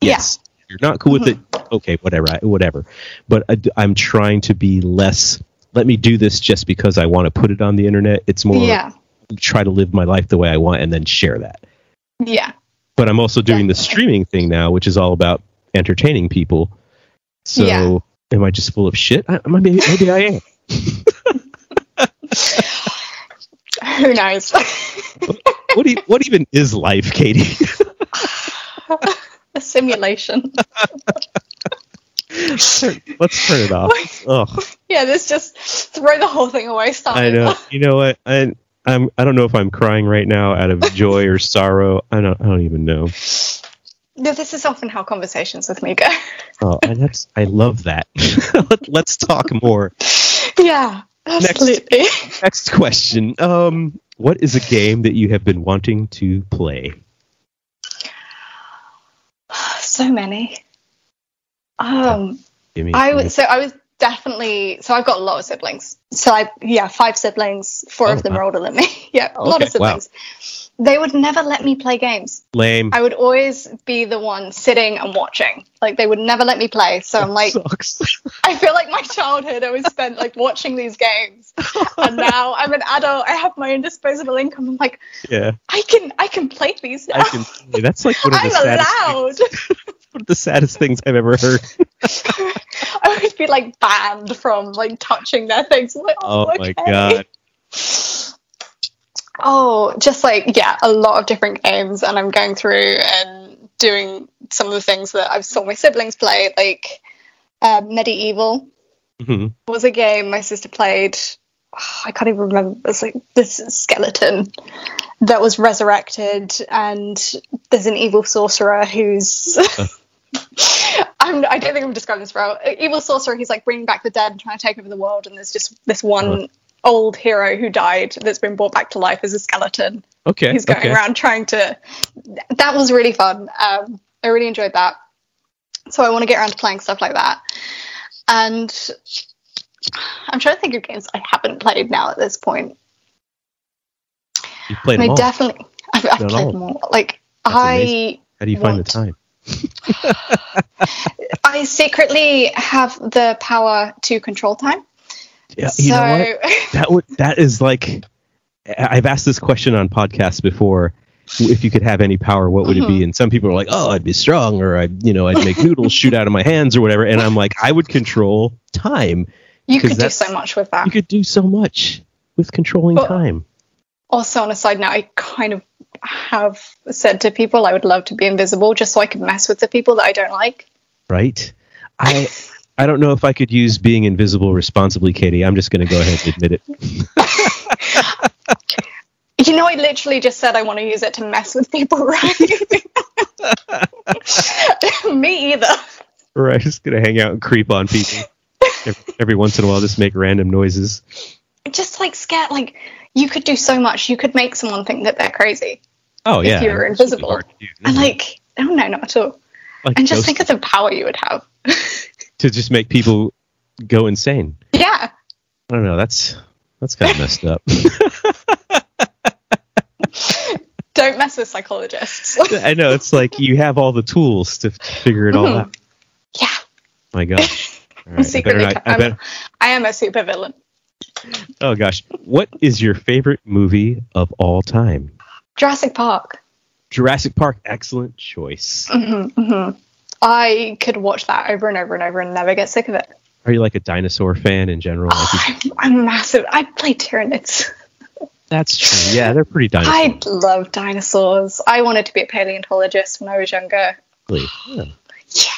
Yeah. yes. If you're not cool with it, okay, whatever, I, whatever. But I, am trying to be less. Let me do this just because I want to put it on the internet. It's more Yeah. try to live my life the way I want and then share that. Yeah. But I'm also doing the streaming thing now, which is all about entertaining people. So Yeah. am I just full of shit? I, maybe, maybe I am. Who knows? What, e- what even is life, Katie? A simulation. Let's turn it off. Oh, Yeah, this just throw the whole thing away. Stop. I know. You know what? I I'm I don't know if I'm crying right now out of joy or sorrow. I don't I don't even know. No, this is often how conversations with me go. Oh, and that's I love that. Let's talk more. yeah, absolutely. Next question. Um, what is a game that you have been wanting to play? so many. Um. I was so I was definitely so I've got a lot of siblings. So I yeah, five siblings. Four Oh, of them wow. are older than me. yeah, a lot of Okay, wow. siblings. They would never let me play games. lame. I would always be the one sitting and watching. Like they would never let me play. So I'm like, Sucks. I feel like my childhood I was spent like watching these games, and now I'm an adult. I have my own disposable income. I'm like, yeah, I can I can play these now. I can. That's like one of the I'm allowed. Things, one of the saddest things I've ever heard. I be like banned from like touching their things. I'm like, Oh oh, my okay. god. Oh, just like yeah, a lot of different games, and I'm going through and doing some of the things that I've saw my siblings play, like uh, MediEvil Mhm. was a game my sister played. I can't even remember. It's like this skeleton that was resurrected, and there's an evil sorcerer who's. I'm, I don't think I'm describing this well. Evil sorcerer. He's like bringing back the dead and trying to take over the world, and there's just this one old hero who died that's been brought back to life as a skeleton. Okay. He's going okay. around trying to. That was really fun. Um, I really enjoyed that. So I want to get around to playing stuff like that. And I'm trying to think of games I haven't played now at this point. You played And them I all. definitely, I've, I've played all. them all. Like That's I, amazing. How do you find the time? I secretly have the power to control time. Yeah, so know what? That would that is like I- I've asked this question on podcasts before. If you could have any power, what would it Mm-hmm. be? And some people are like, "Oh, I'd be strong, or I'd, you know, I'd make noodles shoot out of my hands, or whatever." And I'm like, I would control time. You could do so much with that. You could do so much with controlling But- time. also on a side note, I kind of have said to people I would love to be invisible just so I could mess with the people that I don't like. Right? I I don't know if I could use being invisible responsibly, Katie. I'm just going to go ahead and admit it. You know, I literally just said I want to use it to mess with people, right? Me either. Right, just going to hang out and creep on people every, every once in a while. Just make random noises. Just like scared, like you could do so much. You could make someone think that they're crazy, Oh yeah, if you were really invisible. do. and mm-hmm. like, oh no, not at all. Like And just think of the power you would have. to just make people go insane. yeah, I don't know. That's that's kind of messed up. don't mess with psychologists. I know it's like you have all the tools to, figure it all Mhm. out. yeah, My gosh. Right, I better not- I I'm- bet- I am a supervillain. oh gosh, what is your favorite movie of all time? Jurassic Park. Jurassic Park. Excellent choice. hmm hmm I could watch that over and over and over and never get sick of it. Are you like a dinosaur fan in general? Like you- I'm, I'm massive. I play Tyranids. that's true. Yeah, they're pretty dinosaur. I love dinosaurs. I wanted to be a paleontologist when I was younger. Yeah. Yeah,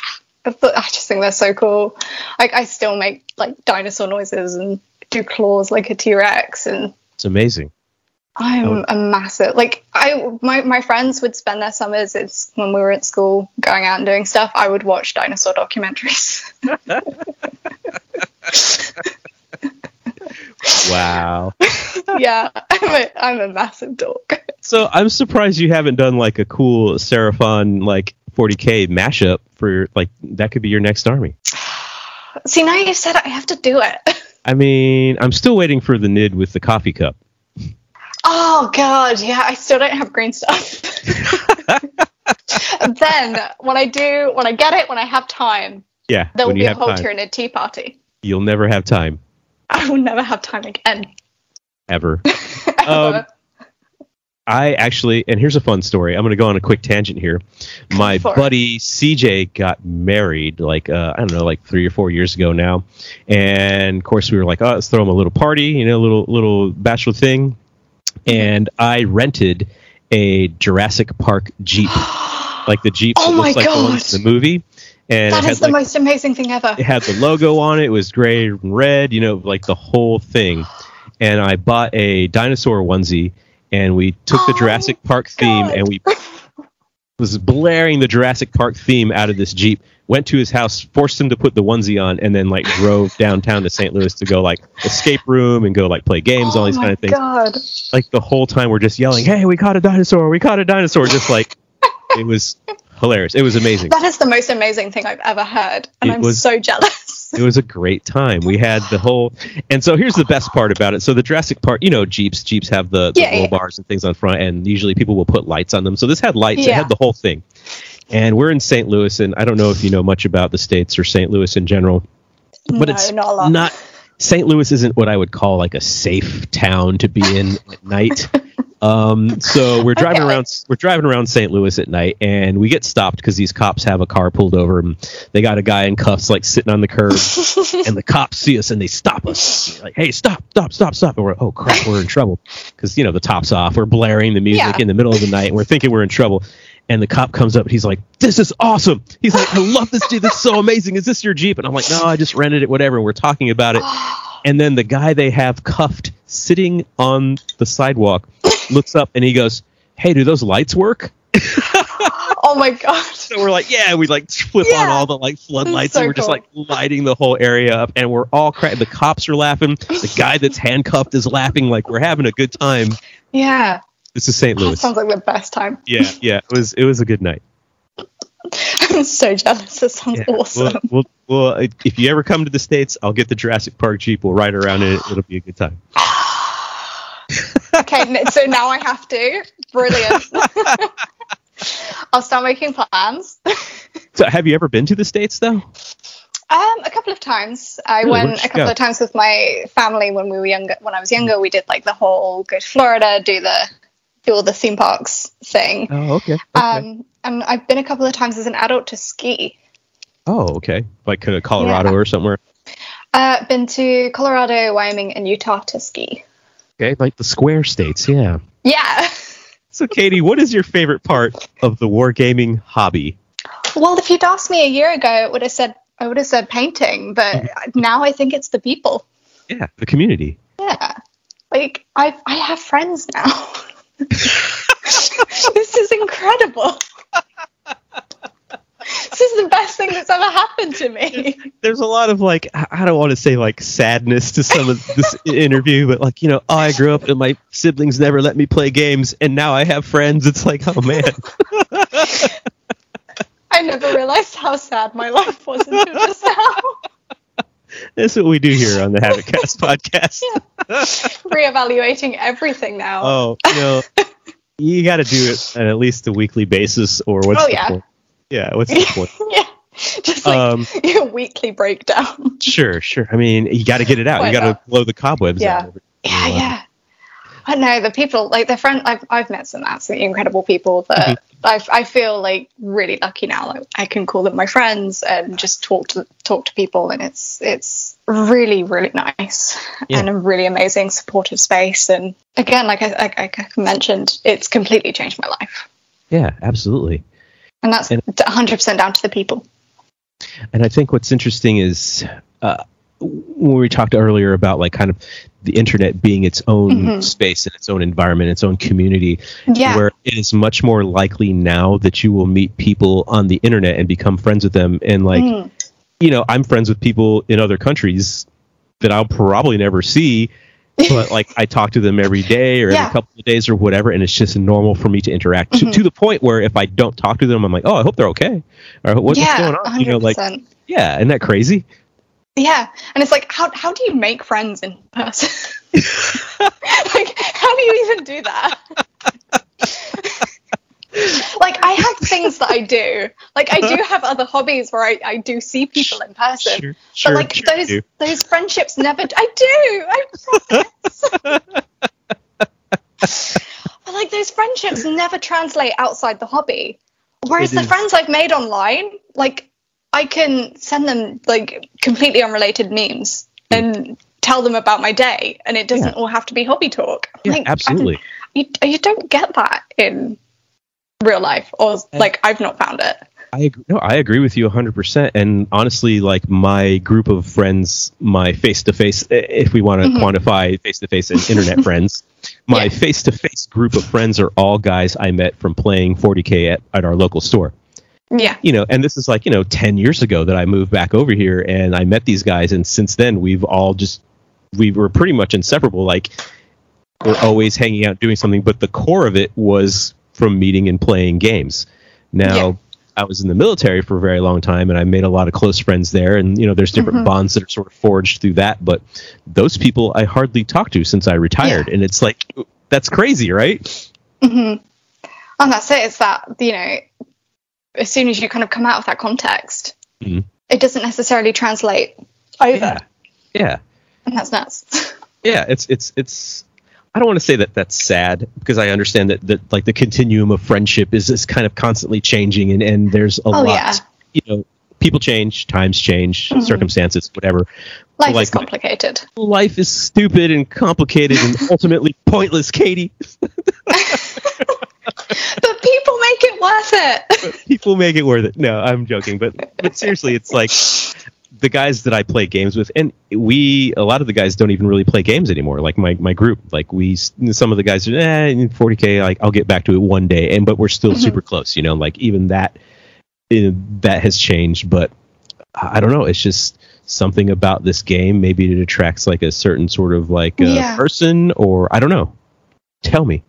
I thought- I just think they're so cool. Like I still make like dinosaur noises and do claws like a T Rex, and It's amazing. I'm a massive like I my my friends would spend their summers it's when we were at school going out and doing stuff. I would watch dinosaur documentaries. Wow. yeah, I'm a, I'm a massive dork. So I'm surprised you haven't done like a cool Seraphon like 40k mashup for like that could be your next army. See, now you said I have to do it. I mean, I'm still waiting for the nid with the coffee cup. Oh god, yeah, I still don't have green stuff. then when I do, when I get it, when I have time, Yeah, there will be a whole time, tea party. you'll never have time I will never have time again. ever. Ever. Um, I actually, and here's a fun story. I'm going to go on a quick tangent here. My it. buddy CJ got married, like uh, I don't know, like three or four years ago now, and of course we were like, oh, let's throw him a little party, you know, a little little bachelor thing. And I rented a Jurassic Park Jeep, like the Jeep Oh that looks like the ones God. in the movie. And that it is had, the like, most amazing thing ever. it had the logo on it. It was gray and red, you know, like the whole thing. And I bought a dinosaur onesie, and we took the Oh, Jurassic Park theme, and we was blaring the Jurassic Park theme out of this Jeep. Went to his house, forced him to put the onesie on, and then like drove downtown to St. Louis to go like escape room and go like play games, all oh these my kind of things. god. Like the whole time, we're just yelling, "Hey, we caught a dinosaur! We caught a dinosaur!" Just like it was hilarious. It was amazing. That is the most amazing thing I've ever heard. And It I'm was- so jealous. It was a great time. We had the whole, and so here's the best part about it. So the Jurassic Park, you know, Jeeps, Jeeps have the, the Yeah, roll yeah. bars and things on front, and usually people will put lights on them. So this had lights. It had the whole thing. And we're in St. Louis, and I don't know if you know much about the states or St. Louis in general, but no, it's not a lot. not. St. Louis isn't what I would call like a safe town to be in at night. Um, so we're driving Okay. around. We're driving around St. Louis at night, and we get stopped because these cops have a car pulled over. And they got a guy in cuffs, like sitting on the curb, and the cops see us and they stop us. Like, hey, stop, stop, stop, stop! And we're oh crap, we're in trouble because you know the top's off. We're blaring the music Yeah. in the middle of the night, and we're thinking we're in trouble. And the cop comes up. and He's like, "This is awesome." He's like, "I love this Jeep. This is so amazing. Is this your Jeep?" And I'm like, "No, I just rented it. Whatever." And we're talking about it. And then the guy they have cuffed sitting on the sidewalk looks up and he goes, "Hey, do those lights work?" oh my god. So we're like, "Yeah." We like flip on all the like floodlights So and we're just like lighting the whole area up. And we're all cra- the cops are laughing. The guy that's handcuffed is laughing. Like we're having a good time. Yeah. This is St. That Louis. sounds like the best time. Yeah, yeah. It was it was a good night. I'm so jealous. That sounds Yeah. awesome. Well, well, well, if you ever come to the states, I'll get the Jurassic Park Jeep. We'll ride around in it. It'll be a good time. okay, so now I have to. Brilliant. I'll start making plans. So, have you ever been to the states though? Um, a couple of times. I Really? Went a couple go? of times with my family when we were younger. When I was younger, we did like the whole go to Florida, do the do all the theme parks thing. Oh, okay. okay. Um, and I've been a couple of times as an adult to ski. oh, okay. Like uh, Colorado Yeah. or somewhere. Uh, been to Colorado, Wyoming, and Utah to ski. Okay, like the square states. Yeah. Yeah. So, Katie, what is your favorite part of the wargaming hobby? Well, if you'd asked me a year ago, it would have said I would have said painting, but Mm-hmm. now I think it's the people. Yeah, the community. Yeah. Like I I have friends now. this is incredible. this is the best thing that's ever happened to me. There's a lot of like I don't want to say like sadness to some of this interview, but like you know, oh, I grew up and my siblings never let me play games, and now I have friends. It's like, oh man, I never realized how sad my life was until just now. That's what we do here on the Havoc Cast podcast. Reevaluating everything now. Oh, you know, you got to do it on at least a weekly basis, or what's Oh, the yeah. point? Yeah, what's the point? yeah. Just like Um, your weekly breakdown. Sure, sure. I mean, you got to get it out. Why you got to blow the cobwebs Yeah. out. of it. Yeah, yeah. I know the people, like the friend, I've, I've met some absolutely incredible people that Mm-hmm. I, I feel like really lucky now. Like, I can call them my friends and just talk to talk to people, and it's it's really really nice Yeah. and a really amazing supportive space. And again, like I, like I mentioned, it's completely changed my life, Yeah, absolutely. and that's And- 100 percent down to the people. And I think what's interesting is uh, when we talked earlier about like kind of the internet being its own mm-hmm. space and its own environment, its own community, yeah. where it is much more likely now that you will meet people on the internet and become friends with them. And like, mm. you know, I'm friends with people in other countries that I'll probably never see, but like I talk to them every day or yeah. every couple of days or whatever, and it's just normal for me to interact mm-hmm. to, to, the point where if I don't talk to them, I'm like, oh, I hope they're okay, or what, yeah, what's going on? 100%. You know, like, yeah, isn't that crazy? Yeah, and it's like, how how do you make friends in person? like, how do you even do that? like I have things that I do. Like I do have other hobbies where I, I do see people in person. Sure, sure, but like sure those those friendships never I do. I promise. but like those friendships never translate outside the hobby. Whereas it the is. friends I've made online, like I can send them like completely unrelated memes and tell them about my day, and it doesn't yeah. all have to be hobby talk. Yeah, like, absolutely. You, you don't get that in real life, or like I've not found it. I agree, no, I agree with you 100%. And honestly, like my group of friends, my face to face, if we want to mm-hmm. quantify face to face and internet friends, my face to face group of friends are all guys I met from playing 40K at, at our local store. Yeah. You know, and this is like, you know, 10 years ago that I moved back over here and I met these guys. And since then, we've all just, we were pretty much inseparable. Like, we're always hanging out doing something, but the core of it was from meeting and playing games. Now, yeah. I was in the military for a very long time and I made a lot of close friends there. And, you know, there's different mm-hmm. bonds that are sort of forged through that. But those people I hardly talk to since I retired. Yeah. And it's like, that's crazy, right? Mm-hmm. And that's it. It's that, you know, as soon as you kind of come out of that context, mm-hmm. it doesn't necessarily translate over. Yeah. yeah. And that's nuts. yeah. It's, it's, it's, I don't want to say that that's sad because I understand that, that like the continuum of friendship is, is kind of constantly changing and, and there's a oh, lot, yeah. you know, people change, times change, mm-hmm. circumstances, whatever. Life like, is complicated. Life is stupid and complicated and ultimately pointless, Katie. but people make it worth it. people make it worth it. No, I'm joking, but but seriously, it's like the guys that I play games with, and we a lot of the guys don't even really play games anymore. Like my, my group, like we some of the guys are eh, 40k. Like I'll get back to it one day, and but we're still mm-hmm. super close. You know, like even that it, that has changed, but I don't know. It's just something about this game. Maybe it attracts like a certain sort of like yeah. person, or I don't know. Tell me.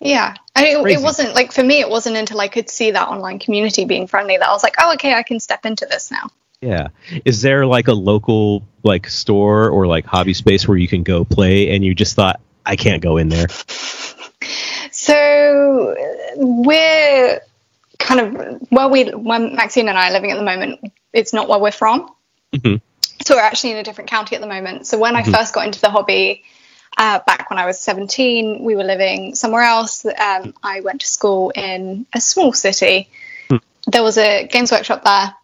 Yeah, I mean, it, it wasn't like for me. It wasn't until I could see that online community being friendly that I was like, oh, okay, I can step into this now. Yeah. Is there like a local like store or like hobby space where you can go play and you just thought I can't go in there? So we're kind of where we when Maxine and I are living at the moment, it's not where we're from. Mm-hmm. So we're actually in a different county at the moment. So when mm-hmm. I first got into the hobby, uh, back when I was 17, we were living somewhere else. Um, I went to school in a small city. Mm. There was a Games Workshop there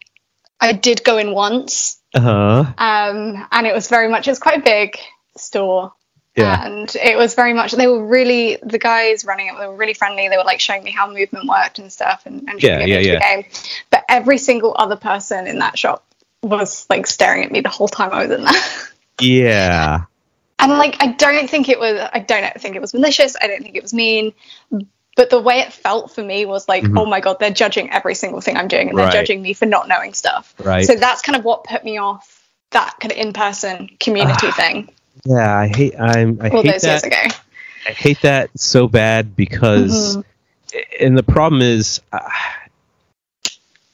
I did go in once. Uh-huh. Um, and it was very much, it was quite a big store. Yeah. And it was very much, they were really, the guys running it, they were really friendly. They were like showing me how movement worked and stuff and, and yeah, yeah, yeah. the game. But every single other person in that shop was like staring at me the whole time I was in there. Yeah. And like, I don't think it was, I don't think it was malicious. I don't think it was mean but the way it felt for me was like, mm-hmm. oh my god, they're judging every single thing I'm doing, and they're judging me for not knowing stuff. Right. So that's kind of what put me off that kind of in-person community uh, thing. Yeah, I hate. I'm. I All hate those that. years ago. I hate that so bad because, mm-hmm. and the problem is, uh,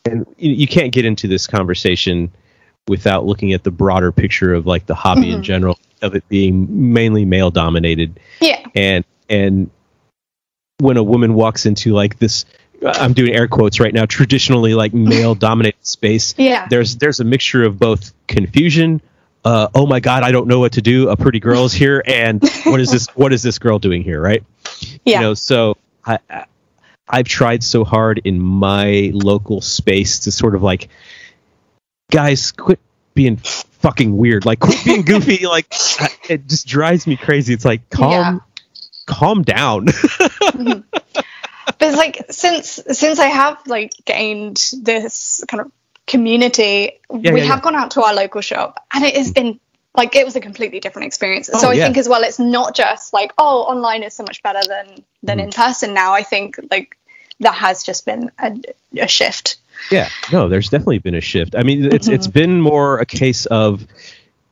and you, you, can't get into this conversation without looking at the broader picture of like the hobby mm-hmm. in general of it being mainly male dominated. Yeah. And and when a woman walks into like this I'm doing air quotes right now traditionally like male dominated space yeah there's there's a mixture of both confusion uh, oh my god I don't know what to do a pretty girl is here and what is this what is this girl doing here right yeah you know so I, I I've tried so hard in my local space to sort of like guys quit being fucking weird like quit being goofy like it just drives me crazy it's like calm yeah calm down. mm-hmm. But it's like since since I have like gained this kind of community, yeah, we yeah, have gone out to our local shop, and it has been like it was a completely different experience. Oh, so I think as well, it's not just like oh, online is so much better than than mm. in person now. I think like that has just been a, a shift. Yeah, no, there's definitely been a shift. I mean, it's mm-hmm. it's been more a case of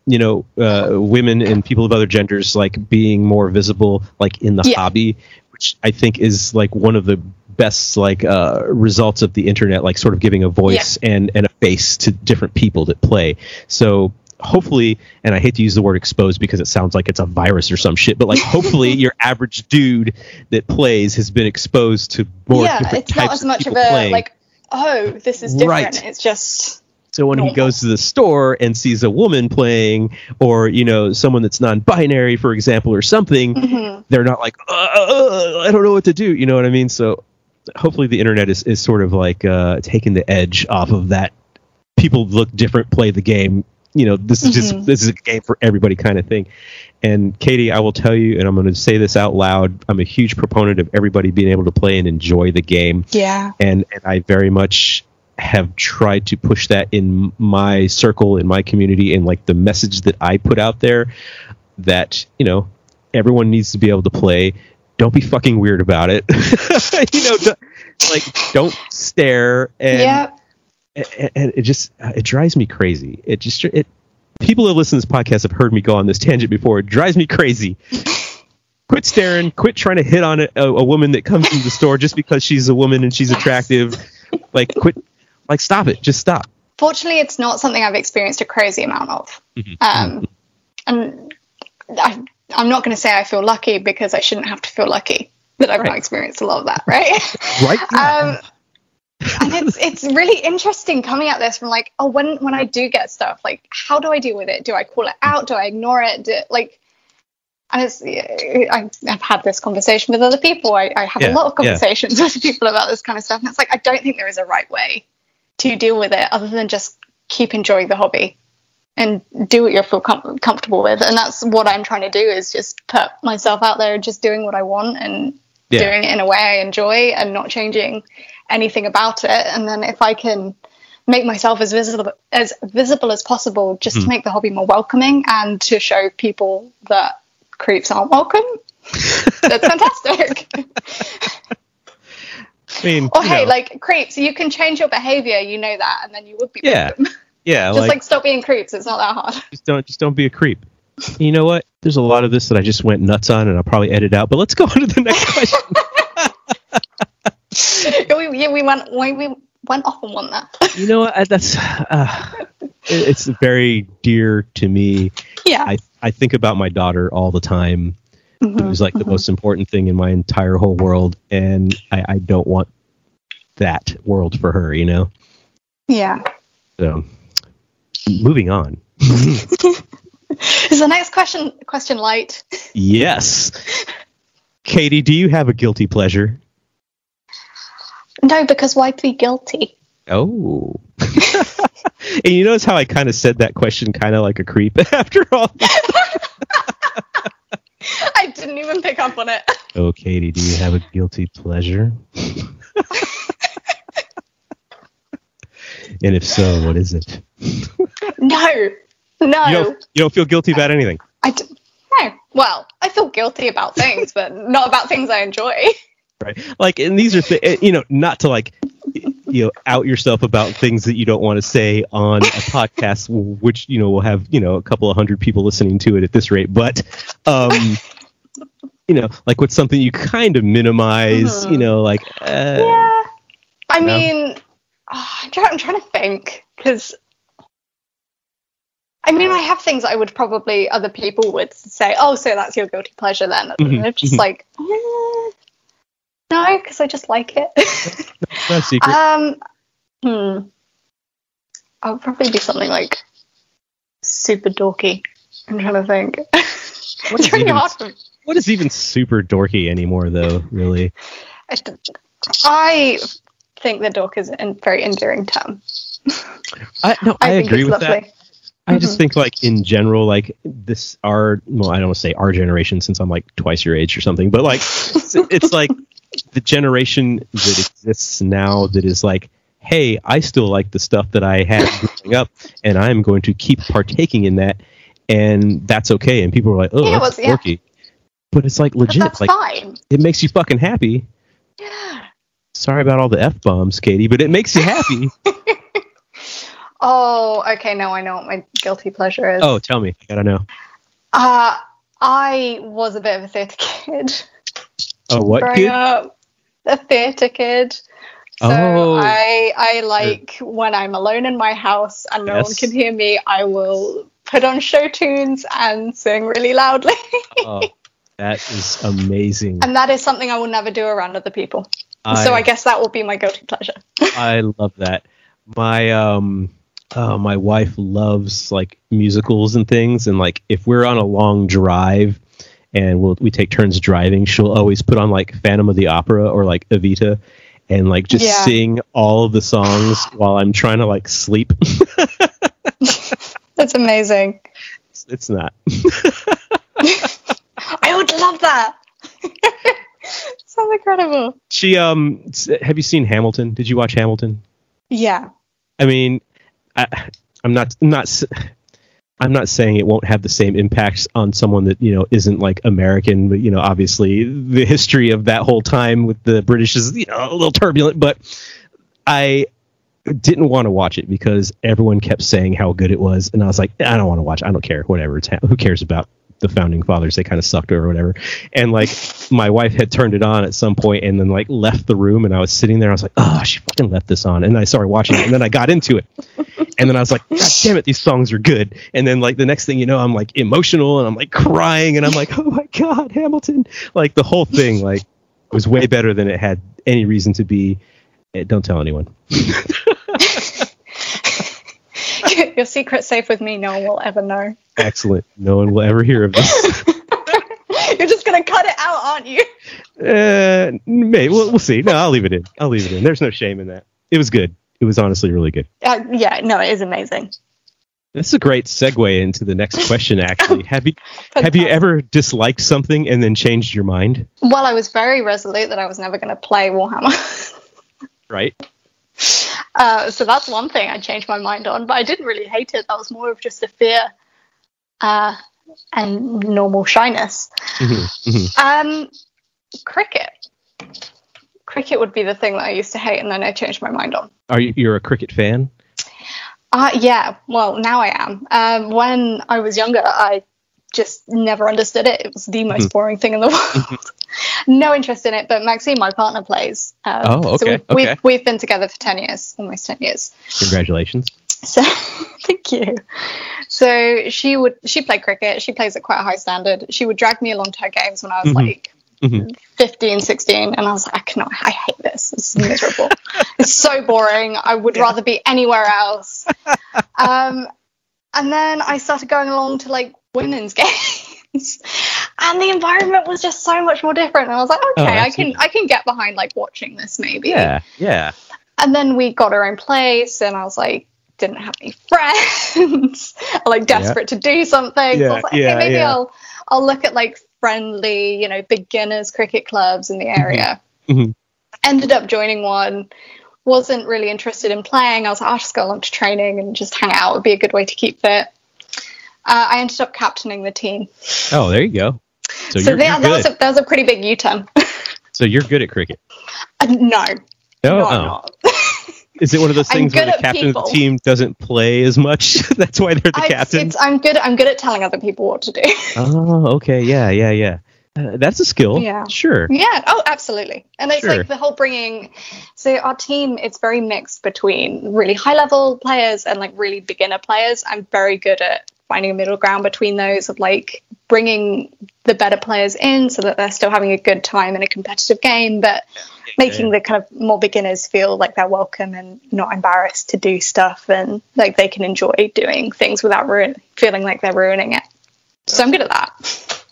you know uh, women and people of other genders like being more visible like in the yeah. hobby which i think is like one of the best like uh, results of the internet like sort of giving a voice yeah. and and a face to different people that play so hopefully and i hate to use the word exposed because it sounds like it's a virus or some shit but like hopefully your average dude that plays has been exposed to more yeah it's not as much of, of a playing. like oh this is different right. it's just so when he goes to the store and sees a woman playing, or you know, someone that's non-binary, for example, or something, mm-hmm. they're not like, uh, uh, I don't know what to do. You know what I mean? So hopefully the internet is, is sort of like uh, taking the edge off of that. People look different, play the game. You know, this is mm-hmm. just this is a game for everybody kind of thing. And Katie, I will tell you, and I'm going to say this out loud. I'm a huge proponent of everybody being able to play and enjoy the game. Yeah. And and I very much have tried to push that in my circle in my community and like the message that I put out there that you know everyone needs to be able to play don't be fucking weird about it you know like don't stare and, yep. And, it just uh, it drives me crazy it just it people who listen to this podcast have heard me go on this tangent before it drives me crazy quit staring quit trying to hit on a, a, woman that comes into the store just because she's a woman and she's attractive like quit like, stop it. Just stop. Fortunately, it's not something I've experienced a crazy amount of. Mm-hmm. Um, and I, am not going to say I feel lucky because I shouldn't have to feel lucky that I've right. not experienced a lot of that, right? right. Yeah. Um, and it's it's really interesting coming at this from like, oh, when when I do get stuff, like, how do I deal with it? Do I call it out? Do I ignore it? Do, like, and it's I, have had this conversation with other people. I, I have yeah, a lot of conversations yeah. with people about this kind of stuff, and it's like I don't think there is a right way to deal with it other than just keep enjoying the hobby and do what you feel com- comfortable with and that's what i'm trying to do is just put myself out there just doing what i want and yeah. doing it in a way i enjoy and not changing anything about it and then if i can make myself as visible as visible as possible just mm. to hmm. make the hobby more welcoming and to show people that creeps aren't welcome that's fantastic I mean, or hey, know. like creeps, you can change your behavior. You know that, and then you would be. Yeah, yeah. just like, like, stop being creeps. It's not that hard. Just don't, just don't be a creep. You know what? There's a lot of this that I just went nuts on, and I'll probably edit out. But let's go on to the next question. we, yeah, we went, we, we went off on one that. you know what? That's uh, it's very dear to me. Yeah. I I think about my daughter all the time mm-hmm, who's like mm-hmm. the most important thing in my entire whole world, and I, I don't want that world for her, you know. Yeah. So, moving on. Is the next question question light? Yes. Katie, do you have a guilty pleasure? No, because why be guilty? Oh. and you notice how I kind of said that question kind of like a creep after all. I didn't even pick up on it. Oh, Katie, do you have a guilty pleasure? and if so, what is it? no, no. You don't, you don't feel guilty about anything. I d- no. Well, I feel guilty about things, but not about things I enjoy. Right. Like, and these are, th- eh, you know, not to like you know out yourself about things that you don't want to say on a podcast which you know will have you know a couple of hundred people listening to it at this rate but um you know like what's something you kind of minimize mm-hmm. you know like uh, yeah i mean oh, I'm, I'm trying to think because I mean, I have things I would probably other people would say, "Oh, so that's your guilty pleasure then?" Mm-hmm. And just mm-hmm. like, eh, no, because I just like it. no secret. Um, hmm. I would probably be something like super dorky. I'm trying to think. What is, even, what is even super dorky anymore, though? Really, I think the dork is a very endearing term. I no, I, I agree with lovely. that. I just mm-hmm. think like in general, like this our well, I don't want to say our generation since I'm like twice your age or something, but like it's, it's like the generation that exists now that is like hey, I still like the stuff that I had growing up, and I'm going to keep partaking in that, and that's okay. And people are like, oh, Yeah, that's well, yeah. quirky. But it's like legit. that's Like fine. it makes you fucking happy. Yeah. Sorry about all the f bombs, Katie, but it makes you happy. Oh, okay. Now I know what my guilty pleasure is. oh, tell me. I gotta know. Uh, I was a bit of a theatre kid Oh, what growing kid? up. A theatre kid. So Oh. I I like when I'm alone in my house and no one can hear me, I will put on show tunes and sing really loudly. Oh, that is amazing. and that is something I will never do around other people. so I guess that will be my guilty pleasure. I love that. My um uh, my wife loves like musicals and things and like if we're on a long drive and we'll we take turns driving, she'll always put on like Phantom of the Opera or like Evita and like just Yeah. sing all of the songs while I'm trying to like sleep. That's amazing. it's, it's not. I would love that. Sounds incredible. She um have you seen Hamilton? Did you watch Hamilton? Yeah. I mean, I, I'm not not I'm not saying it won't have the same impacts on someone that you know isn't like American, but you know, obviously the history of that whole time with the British is you know a little turbulent. But I didn't want to watch it because everyone kept saying how good it was, and I was like, I don't want to watch. I don't care. Whatever. It's ha- who cares about the founding fathers? They kind of sucked or whatever. And like my wife had turned it on at some point and then like left the room, and I was sitting there. I was like, oh, she fucking left this on, and I started watching it, and then I got into it. And then I was like, God damn it, these songs are good. And then like the next thing you know, I'm like emotional and I'm like crying and I'm like, oh my God, Hamilton. Like the whole thing like was way better than it had any reason to be. Eh, Don't tell anyone. Your secret's safe with me. No one will ever know. Excellent. No one will ever hear of this. You're just gonna cut it out, aren't you? uh, maybe we'll, we'll see. No, I'll leave it in. I'll leave it in. There's no shame in that. It was good. It was honestly really good. Uh, yeah. No, it is amazing. This is a great segue into the next question. Actually, have you have you ever disliked something and then changed your mind? Well, I was very resolute that I was never going to play Warhammer. Right. Uh, so that's one thing I changed my mind on, but I didn't really hate it. That was more of just a fear uh, and normal shyness. Mhm, mhm. Um, cricket. Cricket would be the thing that I used to hate, and then I changed my mind on. Are you you're a cricket fan? Uh, yeah, well, now I am. Um, when I was younger, I just never understood it. It was the most boring thing in the world. no interest in it, but Maxine, my partner, plays. Um, Oh, So okay, we've, we've, we've been together for 10 years, almost 10 years. Congratulations. So thank you. So she would she played cricket. She plays at quite a high standard. She would drag me along to her games when I was Mhm. like Mhm. 15, 16, and I was like, I cannot. I hate this. Is miserable. it's so boring. I would rather be anywhere else. Um, and then I started going along to like women's games. And the environment was just so much more different. And I was like, okay, I can. I can get behind like watching this maybe. Yeah, yeah. And then we got our own place, and I was like, didn't have any friends. Like desperate to do something. so I Yeah, was like, yeah, okay, maybe yeah. I'll I'll look at like friendly, you know, beginners cricket clubs in the area. Mhm. Ended up joining one. Wasn't really interested in playing. I was like, I'll just go along to training and just hang out. Would be a good way to keep fit. Uh, I ended up captaining the team. Oh, there you go. So, So, you're, yeah, you're that was a, that was a pretty big U-turn. so you're good at cricket. Uh, no, No, no, oh. Is it one of those things where the captain of the team doesn't play as much? That's why they're the I, captain. it's, I'm good. I'm good at telling other people what to do. Oh, okay. Yeah, yeah, yeah. Uh, that's a skill. Yeah. Sure. Yeah. Oh, absolutely. And it's Sure. like the whole bringing. So our team, it's very mixed between really high level players and like really beginner players. I'm very good at finding a middle ground between those of like bringing the better players in so that they're still having a good time in a competitive game, but making the kind of more beginners feel like they're welcome and not embarrassed to do stuff and like they can enjoy doing things without ruin- feeling like they're ruining it. So I'm good at that.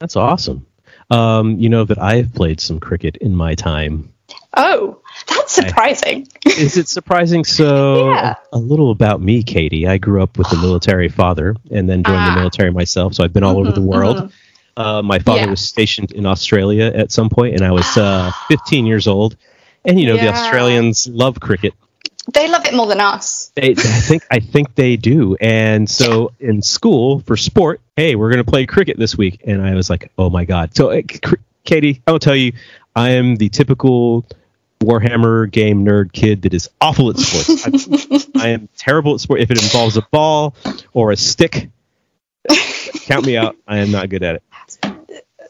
That's awesome. Um, you know that I've played some cricket in my time. Oh, that's surprising. Is it surprising? So, Yeah. a little about me, Katie. I grew up with a military father and then joined Ah. the military myself. So I've been all over the Mhm, world. mhm. Uh, my father Yeah. was stationed in Australia at some point, and I was uh, 15 years old. And you know, the Australians love cricket. They love it more than us. They, I think I think they do. And so in school for sport, hey, we're going to play cricket this week, and I was like, oh my god. So uh, Katie, I will tell you, I am the typical Warhammer game nerd kid that is awful at sports. I, I am terrible at sport. If it involves a ball or a stick, count me out. I am not good at it.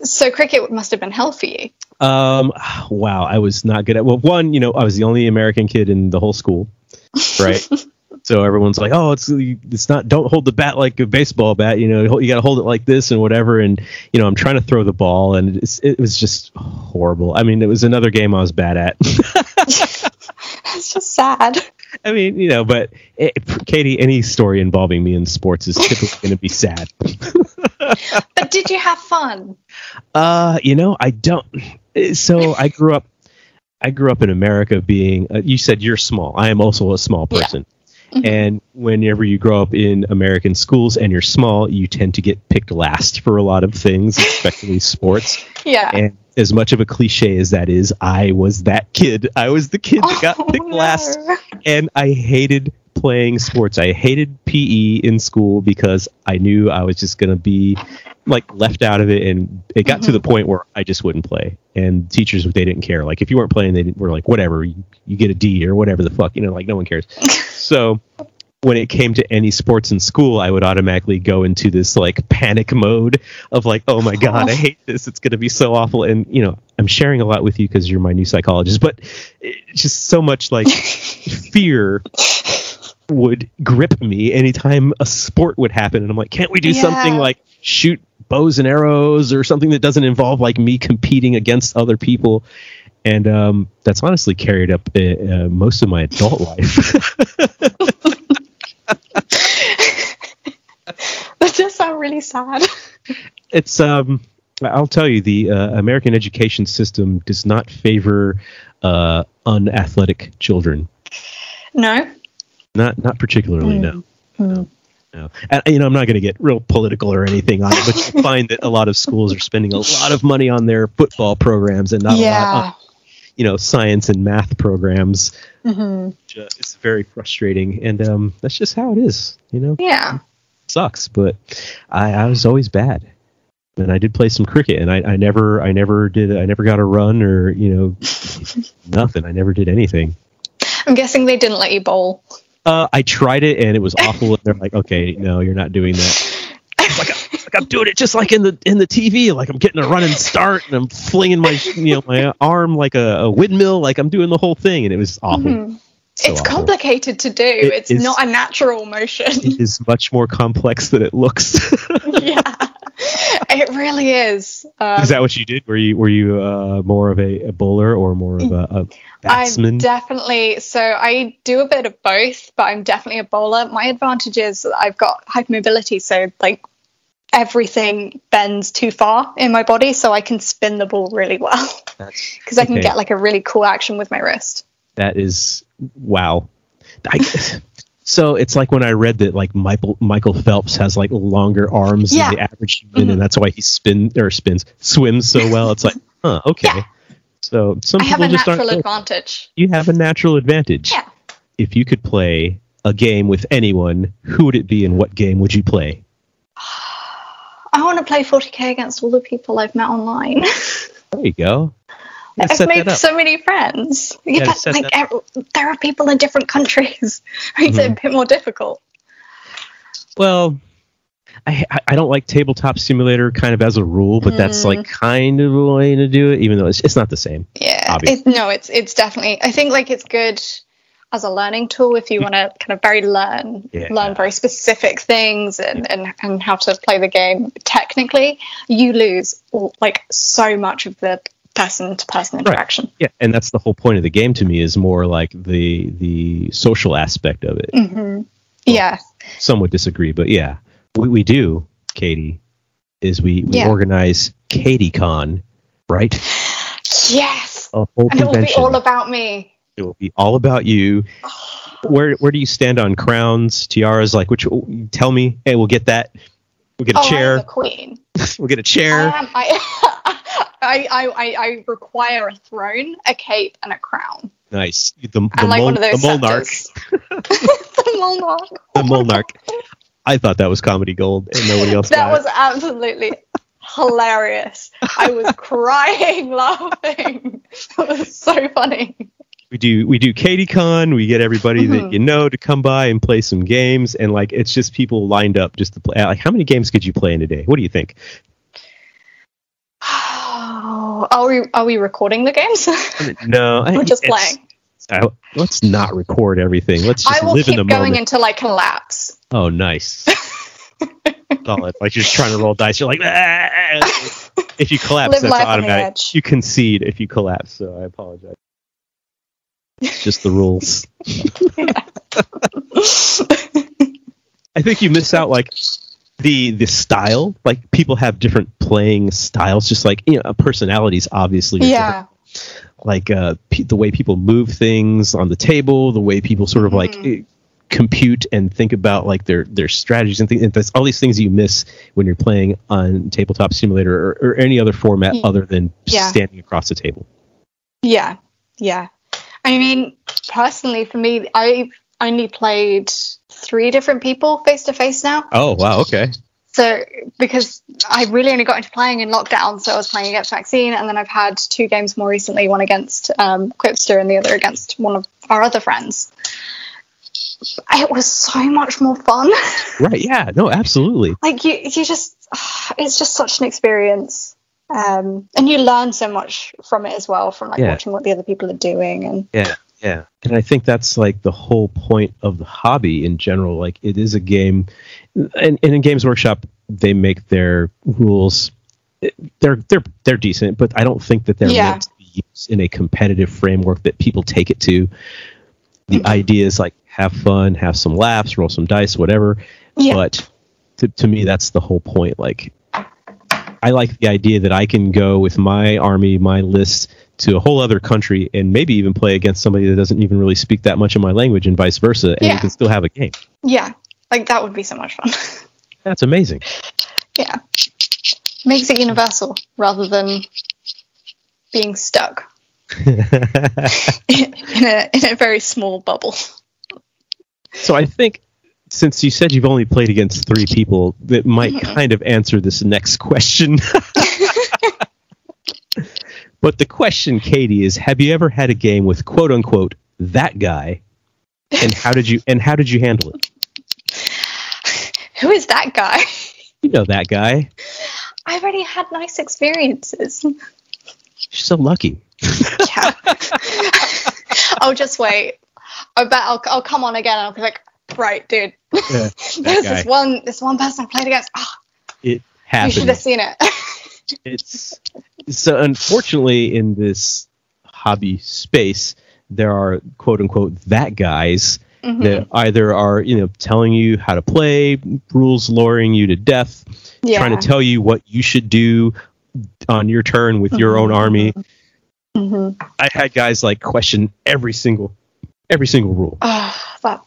So cricket must have been hell for you. Um, wow, I was not good at. Well, one, you know, I was the only American kid in the whole school, right? so everyone's like, "Oh, it's it's not. Don't hold the bat like a baseball bat. You know, you got to hold it like this and whatever." And you know, I'm trying to throw the ball, and it was just horrible. I mean, it was another game I was bad at. it's just sad. I mean, you know, but it, Katie, any story involving me in sports is typically going to be sad. but did you have fun? Uh, you know, I don't. So I grew up. I grew up in America being. Uh, you said you're small. I am also a small person. Yeah. Mm-hmm. And whenever you grow up in American schools and you're small, you tend to get picked last for a lot of things, especially sports. Yeah. And as much of a cliche as that is, I was that kid. I was the kid that got oh, picked no. last. And I hated playing sports. I hated PE in school because I knew I was just going to be like left out of it and it got mm-hmm. to the point where I just wouldn't play. And teachers they didn't care. Like if you weren't playing they were like whatever, you, you get a D or whatever the fuck, you know, like no one cares. so when it came to any sports in school, I would automatically go into this like panic mode of like, oh my god, I hate this. It's going to be so awful. And you know, I'm sharing a lot with you because you're my new psychologist, but just so much like fear would grip me anytime a sport would happen, and I'm like, can't we do yeah. something like shoot bows and arrows or something that doesn't involve like me competing against other people? And um, that's honestly carried up uh, most of my adult life. that does sound really sad. It's um, I'll tell you, the uh, American education system does not favor uh, unathletic children. No. Not not particularly. Mm. No. Mm. No. And, you know, I'm not going to get real political or anything on it, but you find that a lot of schools are spending a lot of money on their football programs and not yeah. a lot on, you know, science and math programs. Mm-hmm. It's very frustrating, and um, that's just how it is. You know. Yeah sucks, but I, I was always bad. And I did play some cricket, and I, I never, I never did, I never got a run or you know, nothing. I never did anything. I'm guessing they didn't let you bowl. Uh, I tried it, and it was awful. and they're like, "Okay, no, you're not doing that." like, like I'm doing it just like in the in the TV. Like I'm getting a running start, and I'm flinging my you know my arm like a, a windmill. Like I'm doing the whole thing, and it was awful. Mm-hmm. So it's complicated to do. It it's is, not a natural motion. It is much more complex than it looks. yeah, it really is. Um, is that what you did? Were you were you uh, more of a, a, bowler or more of a, a batsman? I'm definitely. So I do a bit of both, but I'm definitely a bowler. My advantage is I've got hypermobility, so like everything bends too far in my body, so I can spin the ball really well because I can get like a really cool action with my wrist. That is wow. I, so it's like when I read that like Michael Michael Phelps has like longer arms yeah. than the average human, mm-hmm. and that's why he spin or spins swims so well. It's like, huh, okay. Yeah. So some I people have a just natural advantage. You have a natural advantage. Yeah. If you could play a game with anyone, who would it be, and what game would you play? I want to play 40k against all the people I've met online. there you go. I've made so many friends. Yeah, like every, there are people in different countries. Makes mm-hmm. it a bit more difficult. Well, I I don't like tabletop simulator kind of as a rule, but mm. that's like kind of a way to do it, even though it's it's not the same. Yeah, it, no, it's it's definitely. I think like it's good as a learning tool if you want to kind of very learn yeah. learn very specific things and, and and how to play the game technically you lose like so much of the person to person interaction. Right. Yeah, and that's the whole point of the game to me is more like the the social aspect of it. Mm-hmm. Well, yeah. Some would disagree, but yeah, what we do, Katie, is we, we yeah. organize KatieCon, right? Yes. A whole and convention. it will be all about me. It will be all about you. where where do you stand on crowns, tiaras? Like, which? Tell me. Hey, we'll get that. We'll get a oh, chair. queen. we'll get a chair. I, am, I, I, I, I require a throne, a cape, and a crown. Nice. The, the, like mol- the Molnarch. the Molnarch. the Molnarch. I thought that was comedy gold, and nobody else. that was absolutely hilarious. I was crying, laughing. It was so funny. We do we do KatieCon. We get everybody mm-hmm. that you know to come by and play some games, and like it's just people lined up just to play. Like, how many games could you play in a day? What do you think? Oh, are we are we recording the games? no, we're just playing. I, let's not record everything. Let's just I will live keep in the going moment. until I collapse. Oh, nice. Solid. Like you're just trying to roll dice. You're like, ah! if you collapse, Live that's automatic. You concede if you collapse. So I apologize. It's just the rules. I think you miss out like the the style. Like people have different playing styles. Just like you know, personalities obviously. Yeah. Different like uh, the way people move things on the table, the way people sort of like mm-hmm. compute and think about like their their strategies and things. All these things you miss when you're playing on tabletop simulator or, or any other format mm. other than yeah. standing across the table. Yeah, yeah. I mean, personally, for me, I've only played three different people face to face now. Oh wow, okay. So because I really only got into playing in lockdown, so I was playing against Maxine, and then I've had two games more recently, one against um, Quipster and the other against one of our other friends. It was so much more fun. Right? Yeah. No. Absolutely. like you, you just, it's just such an experience, um, and you learn so much from it as well, from like yeah. watching what the other people are doing and. Yeah. Yeah. And I think that's like the whole point of the hobby in general. Like it is a game, and, and in Games Workshop they make their rules. They're they're they're decent, but I don't think that they're yeah. meant to be used in a competitive framework that people take it to. The mm-hmm. idea is like have fun, have some laughs, roll some dice, whatever. Yeah. But to, to me, that's the whole point. Like, I like the idea that I can go with my army, my list, to a whole other country and maybe even play against somebody that doesn't even really speak that much of my language and vice versa and yeah. you can still have a game. Yeah. Like that would be so much fun. That's amazing. Yeah. Makes it universal rather than being stuck in, a, in a very small bubble. So i think since you said you've only played against three people that might mm-hmm. kind of answer this next question But the question, Katie, is: Have you ever had a game with quote unquote that guy, and how did you and how did you handle it? Who is that guy? You know that guy. I've already had nice experiences. She's so lucky. yeah. I'll just wait. I bet I'll, I'll come on again. I'll be like, right, dude. Yeah, There's this one this one person I played against. Oh, it happened. You should have seen it. it's so unfortunately in this hobby space there are quote unquote that guys mm-hmm. that either are you know telling you how to play rules luring you to death yeah. trying to tell you what you should do on your turn with mm-hmm. your own army mm-hmm. i had guys like question every single every single rule oh, that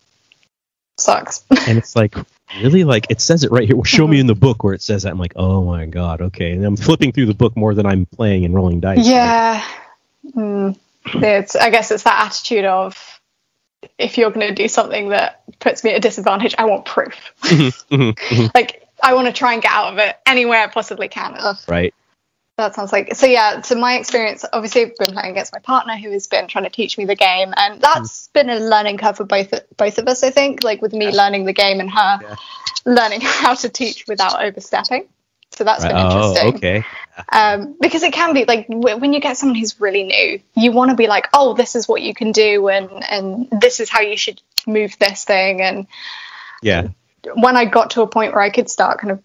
sucks. And it's like really? Like it says it right here. Well show me in the book where it says that. I'm like oh my god okay. And i'm flipping through the book more than i'm playing and rolling dice. Yeah. Mm. it's i guess it's that attitude of if you're going to do something that puts me at a disadvantage i want proof. Mm-hmm, mm-hmm, mm-hmm. like i want to try and get out of it any way i possibly can. Right that sounds like so yeah so my experience obviously i've been playing against my partner who has been trying to teach me the game and that's mm. been a learning curve for both both of us i think like with me yeah. learning the game and her yeah. learning how to teach without overstepping so that's been interesting. oh, interesting okay um, because it can be like w- when you get someone who's really new you want to be like oh this is what you can do and and this is how you should move this thing and yeah when i got to a point where i could start kind of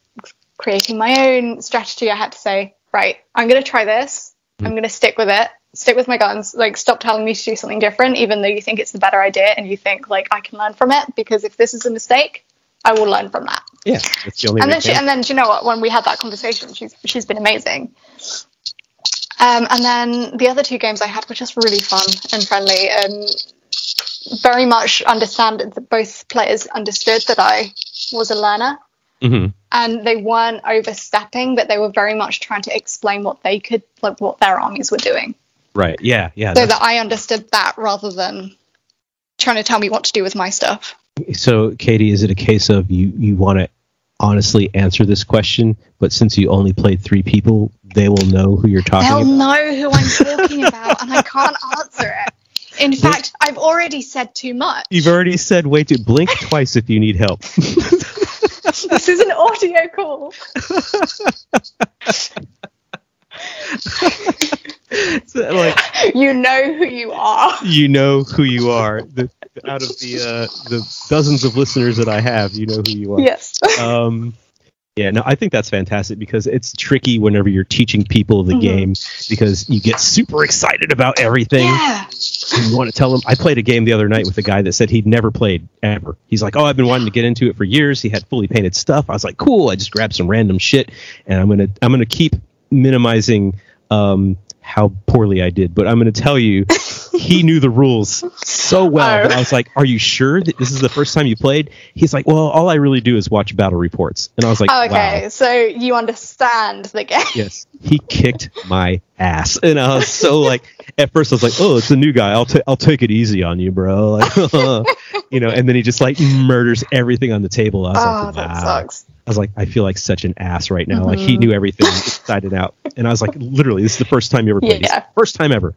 creating my own strategy i had to say right, I'm going to try this. Mm. I'm going to stick with it. Stick with my guns. Like, stop telling me to do something different, even though you think it's the better idea and you think like I can learn from it. Because if this is a mistake, I will learn from that. Yeah, that's the only. And then, she, and then, you know what? When we had that conversation, she's she's been amazing. Um, and then the other two games I had were just really fun and friendly, and very much understand that both players understood that I was a learner Mm-hmm. And they weren't overstepping, but they were very much trying to explain what they could, like what their armies were doing. Right. Yeah. Yeah. So that I understood that rather than trying to tell me what to do with my stuff. So, Katie, is it a case of you you want to honestly answer this question, but since you only played three people, they will know who you're talking They'll about? know who I'm talking about, and I can't answer it. In fact, I've already said too much. You've already said way too. Blink twice if you need help. This is an audio call. So, like You know who you are. you know who you are. The, out of the uh, the dozens of listeners that I have, you know who you are. Yes. Um, yeah, no, I think that's fantastic because it's tricky whenever you're teaching people the Mhm. game because you get super excited about everything. Yeah. And you want to tell them. I played a game the other night with a guy that said he'd never played ever. He's like, "Oh, I've been wanting to get into it for years." He had fully painted stuff. I was like, "Cool." I just grabbed some random shit, and I'm gonna I'm gonna keep minimizing um, how poorly I did, but I'm gonna tell you, he knew the rules so well. That I was like, "Are you sure that this is the first time you played?" He's like, "Well, all I really do is watch battle reports," and I was like, Okay, "Wow." so you understand the game. Yes, he kicked my ass, and I was so like, at first I was like, "Oh, it's a new guy. I'll ta- I'll take it easy on you, bro." Like, you know, and then he just like murders everything on the table. I was Oh, like, that sucks. I was like, I feel like such an ass right now. Like he Mhm. knew everything inside and out, and I was like, literally, this is the first time you ever played. This Yeah. First time ever.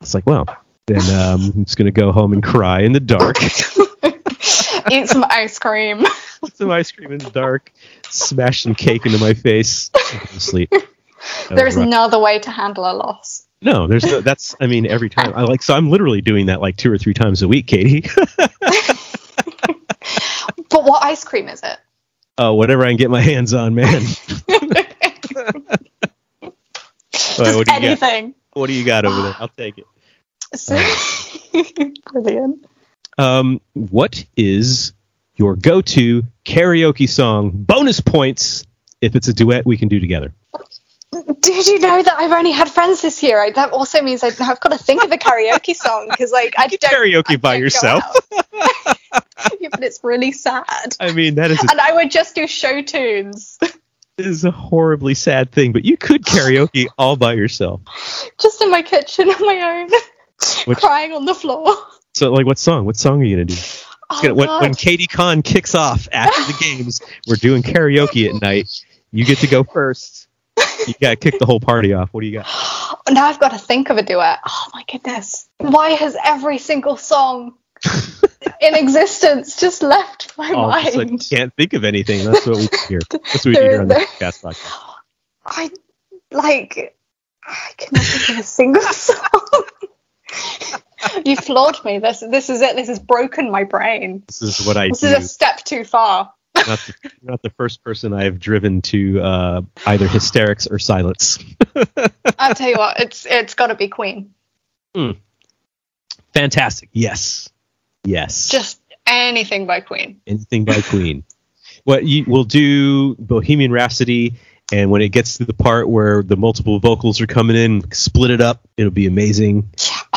It's like, well, then um, I'm just gonna go home and cry in the dark. Eat some ice cream. Some ice cream in the dark. Smash some cake into my face. and go to sleep. There's rough. no other way to handle a loss. No, there's no, that's I mean every time I like so I'm literally doing that like two or three times a week, Katie. But what ice cream is it? Uh, whatever I can get my hands on, man. Right, what do you got? Anything. What do you got over there? I'll take it. So, brilliant. Um, what is your go-to karaoke song? Bonus points if it's a duet we can do together. Did you know that I've only had friends this year? I, that also means I, I've got to think of a karaoke song because, like, I don't karaoke I by don't yourself. yeah, but it's really sad. I mean, that is a, And I would just do show tunes, This is a horribly sad thing, but you could karaoke all by yourself. just in my kitchen on my own, Which- crying on the floor. So, like, what song? What song are you gonna do? Oh, Gonna- when, when KatieCon kicks off after the games, we're doing karaoke at night. You get to go first. You gotta kick the whole party off. What do you got? now I've got to think of a duet. Oh my goodness. Why has every single song in existence just left my Oh, just like, can't think of anything. That's what we hear. That's what we here on the podcast podcast. I like I cannot think of a single song. you floored me. This this is it. This has broken my brain. This is what I This do. is a step too far. Not, the, not the first person I have driven to uh, either hysterics or silence. I'll tell you what. It's it's got to be Queen. Mm. Fantastic. Yes. Yes. Just anything by Queen. anything by Queen. What you we'll do Bohemian Rhapsody, and when it gets to the part where the multiple vocals are coming in, split it up. It'll be amazing.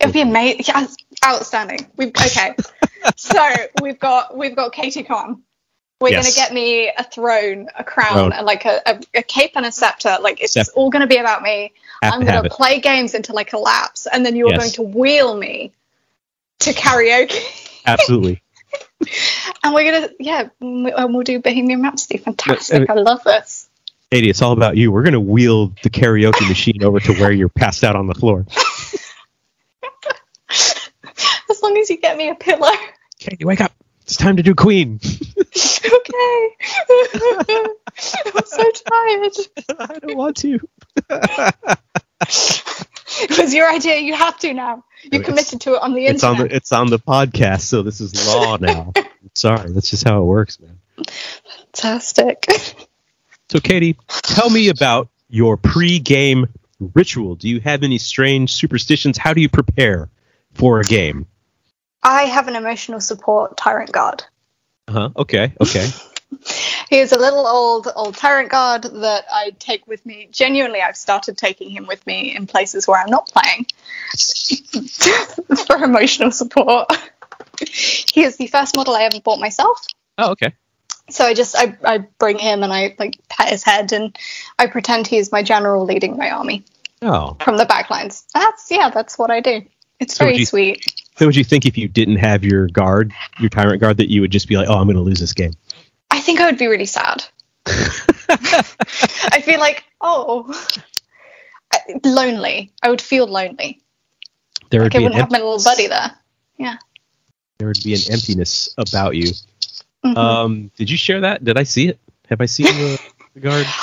It would be amazing. Yeah, outstanding. We've okay. so we've got we've got Katie Con. We're Yes. gonna get me a throne, a crown, and like a, a, a cape and a scepter. Like it's Scepter. all gonna be about me. Have I'm to gonna it. play games until I collapse, and then you're Yes. going to wheel me to karaoke, Absolutely. and we're gonna yeah, we- and uh, we'll do Bohemian Rhapsody. Fantastic! I love this. Katie, it's all about you. We're gonna wheel the karaoke machine over to where you're passed out on the floor. As long as you get me a pillow, Katie, wake up. It's time to do Queen. okay. I'm so tired. I don't want to. It was your idea. You have to now. You committed to it on the It's internet. on the it's on the podcast, so this is law now. Sorry, that's just how it works, man. Fantastic. So, Katie, tell me about your pre-game ritual. Do you have any strange superstitions? How do you prepare for a game? I have an emotional support tyrant guard. Uh huh. Okay. Okay. He is a little old old tyrant guard that I take with me. Genuinely, I've started taking him with me in places where I'm not playing for emotional support. he is the first model I ever bought myself. Oh, okay. So I just I, I bring him and I like pat his head and I pretend he's my general leading my army. Oh. From the backlines. That's yeah, that's what I do. It's so very you, sweet. Would you think if you didn't have your guard, your tyrant guard, that you would just be like, oh, I'm going to lose this game? I think I would be really sad. I feel like, oh, lonely. I would feel lonely. There would like be I wouldn't have my little buddy there. Yeah. There would be an emptiness about you. Mm-hmm. Um, did you share that? Did I see it? Have I seen the, the guard?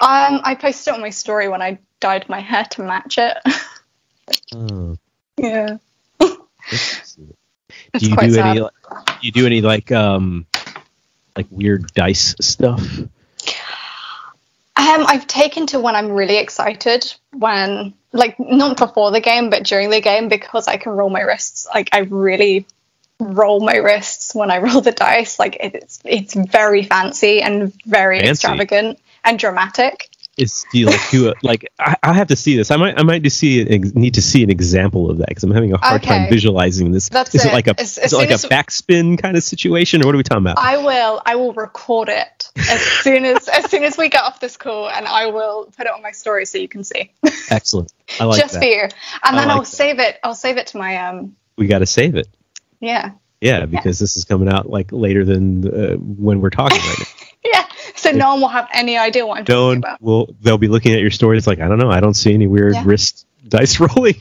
Um, I posted it on my story when I dyed my hair to match it. oh. Yeah. do you do sad. any? Do you do any like um, like weird dice stuff? Um, I've taken to when I'm really excited, when like not before the game, but during the game because I can roll my wrists. Like I really roll my wrists when I roll the dice. Like it's it's very fancy and very fancy. extravagant and dramatic. Is do you like do it like I, I have to see this. I might I might just see it, need to see an example of that because I'm having a hard okay. time visualizing this. That's is it, it like a as, is it like a backspin kind of situation or what are we talking about? I will I will record it as soon as as soon as we get off this call and I will put it on my story so you can see. Excellent. I like just that. for you, and I then like I'll that. save it. I'll save it to my um. We got to save it. Yeah. Yeah, because yeah. this is coming out like later than uh, when we're talking right now. so no one will have any idea what I'm talking about. Will they'll be looking at your story. It's like I don't know, I don't see any weird yeah. wrist dice rolling.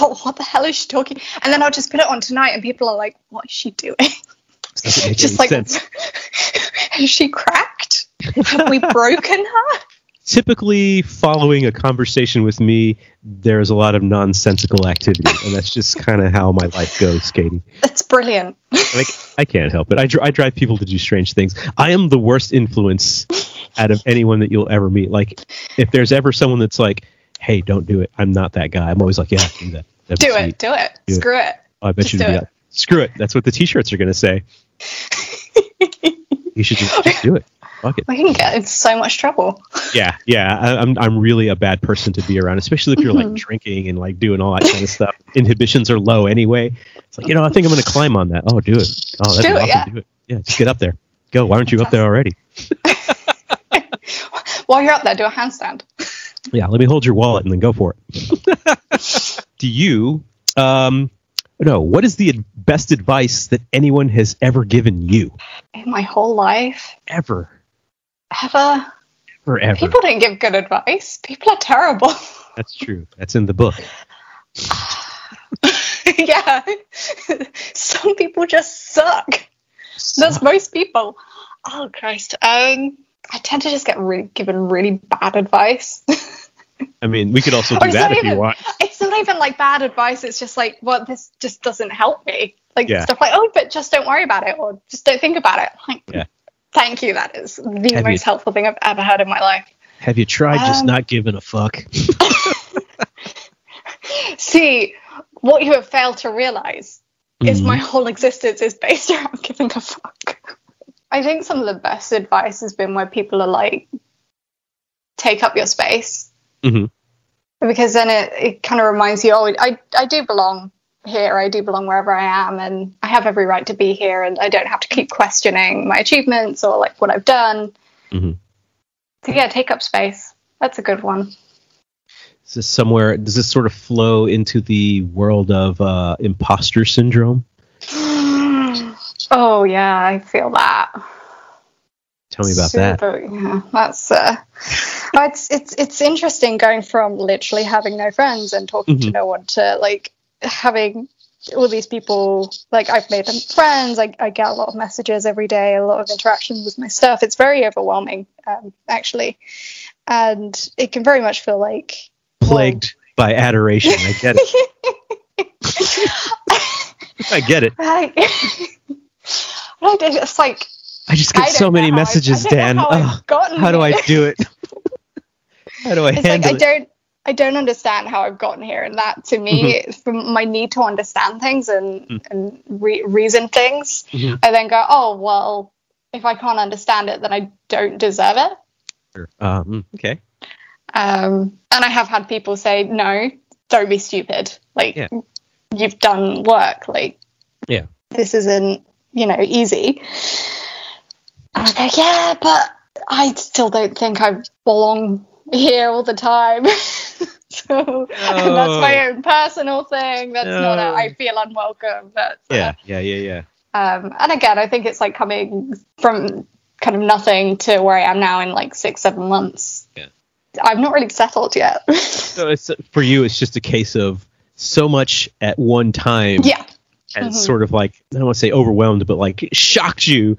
what the hell is she talking? And then I'll just put it on tonight, and people are like, "What is she doing?" just like, is she cracked? Have we broken her? Typically following a conversation with me, there's a lot of nonsensical activity, and that's just kind of how my life goes, Katie. That's brilliant. like I can't help it. I, dr- I drive people to do strange things. I am the worst influence out of anyone that you'll ever meet. Like if there's ever someone that's like, "Hey, don't do it," I'm not that guy. I'm always like, "Yeah, do that. do it. Do it. Do Screw it. it. Oh, I bet just you do it. that. Screw it. That's what the t-shirts are going to say. you should just, just do it. Fuck it. We can get in so much trouble. Yeah, yeah. I, am I'm, I'm really a bad person to be around, especially if you're like mm-hmm. drinking and like doing all that kind of stuff. Inhibitions are low anyway. It's like you know, I think I'm going to climb on that. Oh, do it. Oh, that's do awesome. It, yeah. Do it. Yeah, just get up there. Go. Why aren't you up there already? While you're up there, do a handstand. Yeah, let me hold your wallet and then go for it. do you? Um, no. What is the best advice that anyone has ever given you? In my whole life. Ever ever. Forever. People don't give good advice. People are terrible. That's true. That's in the book. yeah. Some people just suck. suck. That's most people. Oh Christ. Um I tend to just get really given really bad advice. I mean, we could also do that if even, you want. It's not even like bad advice. It's just like, well, this just doesn't help me. Like yeah. stuff like, oh, but just don't worry about it, or just don't think about it. Like, yeah. Thank you. That is the have most you, helpful thing I've ever heard in my life. Have you tried um, just not giving a fuck? See, what you have failed to realize mm. is my whole existence is based around giving a fuck. I think some of the best advice has been where people are like, take up your space. Mm-hmm. Because then it, it kind of reminds you, oh, I, I do belong here. I do belong wherever I am, and I have every right to be here, and I don't have to keep questioning my achievements or like what I've done. Mm-hmm. So yeah, take up space. That's a good one. Is this somewhere? Does this sort of flow into the world of uh, imposter syndrome? oh yeah, I feel that. Tell me about Super, that. Yeah, that's uh, it's it's it's interesting going from literally having no friends and talking mm-hmm. to no one to like having all these people like I've made them friends. I, I get a lot of messages every day, a lot of interactions with my stuff. It's very overwhelming, um, actually, and it can very much feel like plagued well, by adoration. I get it. I get it. I, it's like I just get I so many messages, Dan. How, oh, how do I do it? how do I it's handle like, it? I don't. I don't understand how I've gotten here, and that to me, mm-hmm. from my need to understand things and mm-hmm. and re- reason things, mm-hmm. I then go, oh well, if I can't understand it, then I don't deserve it. Sure. Um, okay. Um, and I have had people say, no, don't be stupid. Like yeah. you've done work. Like yeah, this isn't you know easy. And I go, yeah, but I still don't think I belong here all the time. so oh. that's my own personal thing. That's not a I feel unwelcome. That's yeah, yeah, yeah, yeah. Um, and again, I think it's like coming from kind of nothing to where I am now in like six, seven months. Yeah. I'm not really settled yet. so it's for you. It's just a case of so much at one time. Yeah. And mm-hmm. sort of like I don't want to say overwhelmed, but like shocked you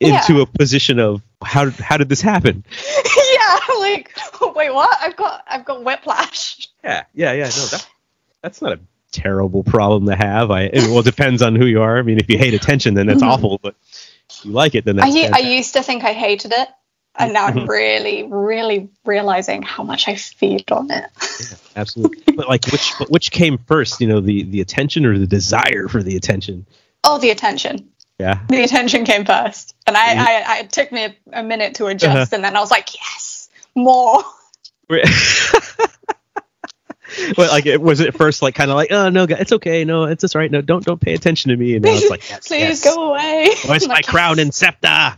into yeah. a position of how how did this happen? yeah, like wait, what? I've got I've got whiplash. Yeah, yeah, yeah. No, that that's not a terrible problem to have. I it, well, it depends on who you are. I mean, if you hate attention, then that's mm-hmm. awful. But if you like it, then that's. I, I used to think I hated it, and now I'm mm-hmm. really, really realizing how much I feed on it. yeah, absolutely. but like, which but which came first? You know, the the attention or the desire for the attention? Oh, the attention. Yeah. The attention came first, and I, I, I it took me a, a minute to adjust, uh-huh. and then I was like, yes, more. well, like it was it first like kind of like oh no it's okay no it's just right no don't don't pay attention to me and now it's like yes, please yes. go away where's my crown and scepter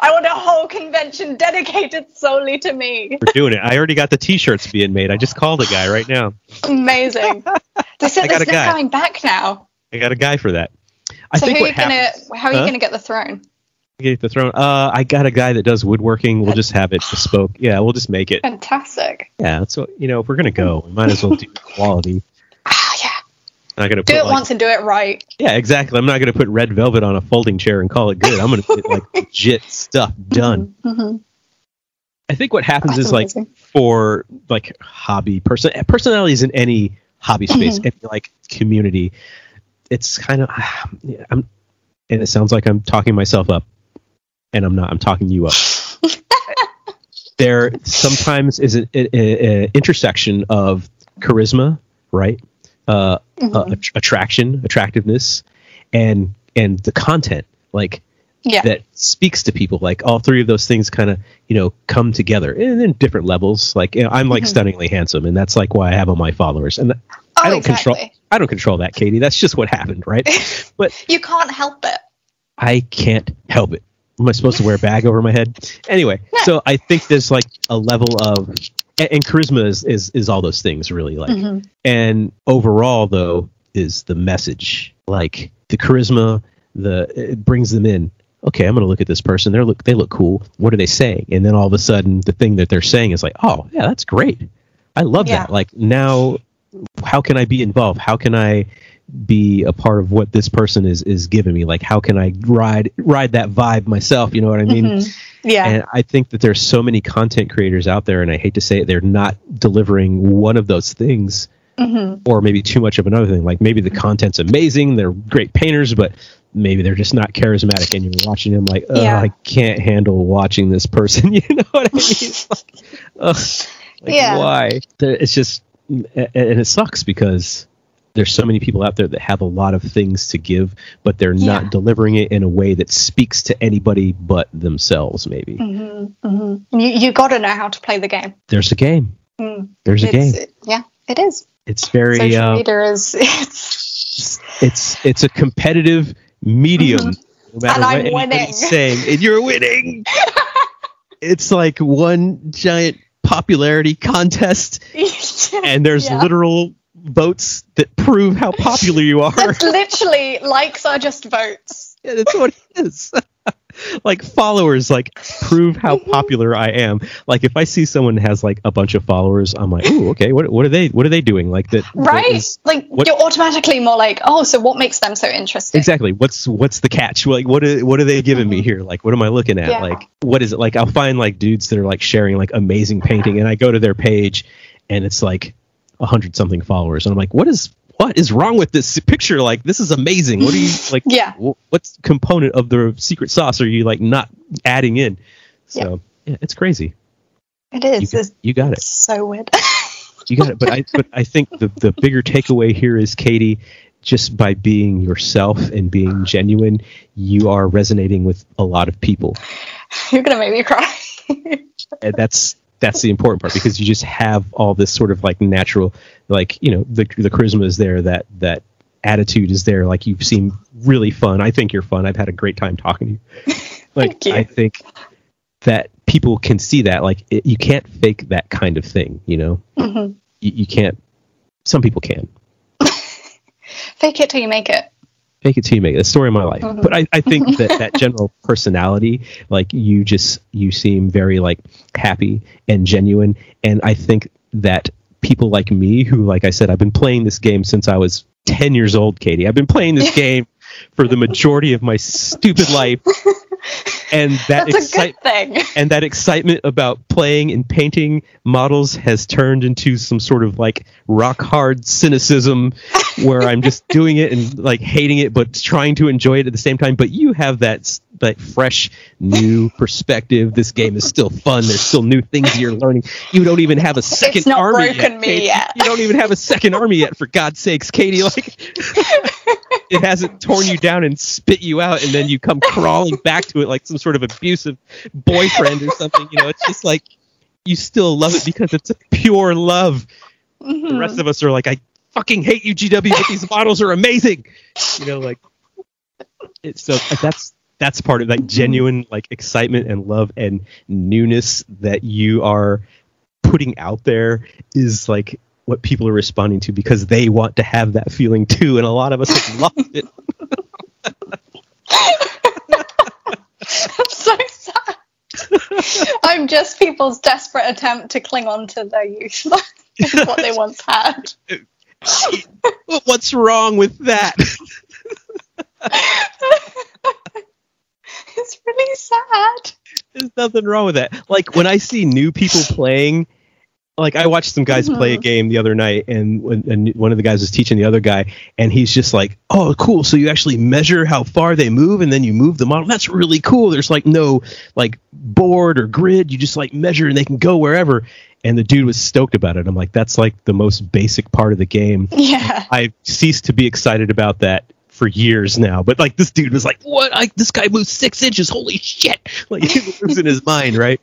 I want a whole convention dedicated solely to me. We're doing it. I already got the T-shirts being made. I just called a guy right now. Amazing. They said they're coming back now. I got a guy for that. I so think who are you gonna, how are you going to get the throne? Get the throne. Uh, I got a guy that does woodworking. We'll just have it bespoke. Yeah, we'll just make it. Fantastic. Yeah, so you know, if we're gonna go, we might as well do quality. Ah, yeah. I'm not gonna do it like, once and do it right. Yeah, exactly. I'm not gonna put red velvet on a folding chair and call it good. I'm gonna put like legit stuff done. Mm-hmm. mm-hmm. I think what happens That's is amazing. like for like hobby person personalities in any hobby space, mm-hmm. any like community, it's kind of I'm, and it sounds like I'm talking myself up, and I'm not. I'm talking you up. there sometimes is an intersection of charisma, right? Uh, mm-hmm. uh, attraction, attractiveness, and and the content, like yeah. that speaks to people. Like all three of those things kind of you know come together in, in different levels. Like you know, I'm like mm-hmm. stunningly handsome, and that's like why I have all my followers. And Oh, I don't exactly. control. I don't control that, Katie. That's just what happened, right? But you can't help it. I can't help it. Am I supposed to wear a bag over my head? Anyway, so I think there's like a level of and, and charisma is, is is all those things really like. Mm-hmm. And overall though is the message. Like the charisma, the it brings them in. Okay, I'm going to look at this person. They look they look cool. What are they saying? And then all of a sudden the thing that they're saying is like, "Oh, yeah, that's great. I love yeah. that." Like now how can I be involved? How can I be a part of what this person is is giving me? Like how can I ride ride that vibe myself? You know what I mean? Mm-hmm. Yeah. And I think that there's so many content creators out there, and I hate to say it, they're not delivering one of those things. Mm-hmm. Or maybe too much of another thing. Like maybe the content's amazing, they're great painters, but maybe they're just not charismatic, and you're watching them like, yeah. I can't handle watching this person. You know what I mean? like, like, yeah. Why? It's just and it sucks because there's so many people out there that have a lot of things to give, but they're yeah. not delivering it in a way that speaks to anybody but themselves. Maybe. Mm-hmm, mm-hmm. You you got to know how to play the game. There's a game. Mm. There's a it's, game. Yeah, it is. It's very. Social uh, media is. It's, it's it's a competitive medium. Mm-hmm. No and I'm winning. Saying, and you're winning. it's like one giant popularity contest, and there's yeah. literal votes that prove how popular you are. That's literally likes are just votes. Yeah, that's what it is. like followers like prove how mm-hmm. popular I am. Like if I see someone has like a bunch of followers, I'm like, "Ooh, okay, what what are they what are they doing?" Like that Right? That is, like what, you're automatically more like, "Oh, so what makes them so interesting?" Exactly. What's what's the catch? Like what are, what are they giving me here? Like what am I looking at? Yeah. Like what is it? Like I'll find like dudes that are like sharing like amazing painting and I go to their page and it's like a hundred something followers and I'm like, "What is what is wrong with this picture? Like, this is amazing. What are you like? yeah. What component of the secret sauce are you like not adding in? So yeah, yeah it's crazy. It is. You got, you got it. So weird. you got it. But I, but I think the the bigger takeaway here is Katie. Just by being yourself and being genuine, you are resonating with a lot of people. You're gonna make me cry. and that's that's the important part because you just have all this sort of like natural like you know the the charisma is there that that attitude is there like you seem really fun. I think you're fun. I've had a great time talking to you. Like you. i think that people can see that like it, you can't fake that kind of thing you know? Mm-hmm. you, you can't some people can. Fake it till you make it fake it till you make it the story of my life. But I, I think that that general personality like you just you seem very like happy and genuine. And i think that people like me who like i said i've been playing this game since i was 10 years old katie. I've been playing this game for the majority of my stupid life and that that's a good thing. and that excitement about playing and painting models has turned into some sort of like rock hard cynicism where I'm just doing it and like hating it but trying to enjoy it at the same time. But you have that that fresh new perspective. This game is still fun. There's still new things you're learning. You don't even have a second not army broken yet, me yet. you don't even have a second army yet for god's sakes Katie. Like it hasn't torn you down and spit you out and then you come crawling back to it like some sort of abusive boyfriend or something you know? It's just like you still love it because it's a pure love. The Mhm. rest of us are like i fucking hate you gw but these models are amazing. You know like it's so that's that's part of that genuine like excitement and love and newness that you are putting out there is like what people are responding to because they want to have that feeling too and a lot of us have lost it I'm so sad. I'm just people's desperate attempt to cling on to their youth, what they once had. what's wrong with that It's really sad. There's nothing wrong with that. Like when I see new people playing, like I watched some guys play a Mhm. game the other night, and, when, and one of the guys was teaching the other guy, and he's just like, "Oh, cool! So you actually measure how far they move, and then you move the model. That's really cool. There's like no like board or grid. You just like measure, and they can go wherever." And the dude was stoked about it. I'm like, "That's like the most basic part of the game." Yeah. I've ceased to be excited about that for years now. But like this dude was like, "What? I, this guy moves six inches. Holy shit!" Like he moves in his mind, right?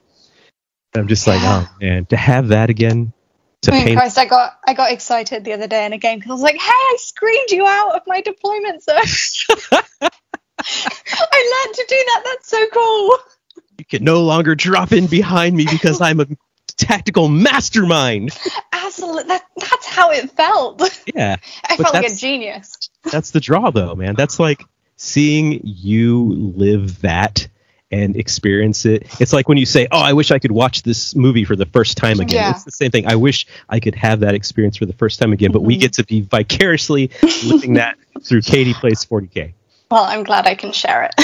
I'm just like, oh man, to have that again, to I mean. Christ, I got I got excited the other day in a game because I was like, "Hey, I screened you out of my deployment zone." I learned to do that. That's so cool. You can no longer drop in behind me because I'm a tactical mastermind. Absolutely, that, that's how it felt. Yeah, I felt like a genius. that's the draw, though, man. That's like seeing you live that and experience it. It's like when you say, "Oh, I wish I could watch this movie for the first time again." Yeah. It's the same thing. I wish I could have that experience for the first time again, but we Mhm. get to be vicariously living that through Katie plays 40k. Well, I'm glad I can share it.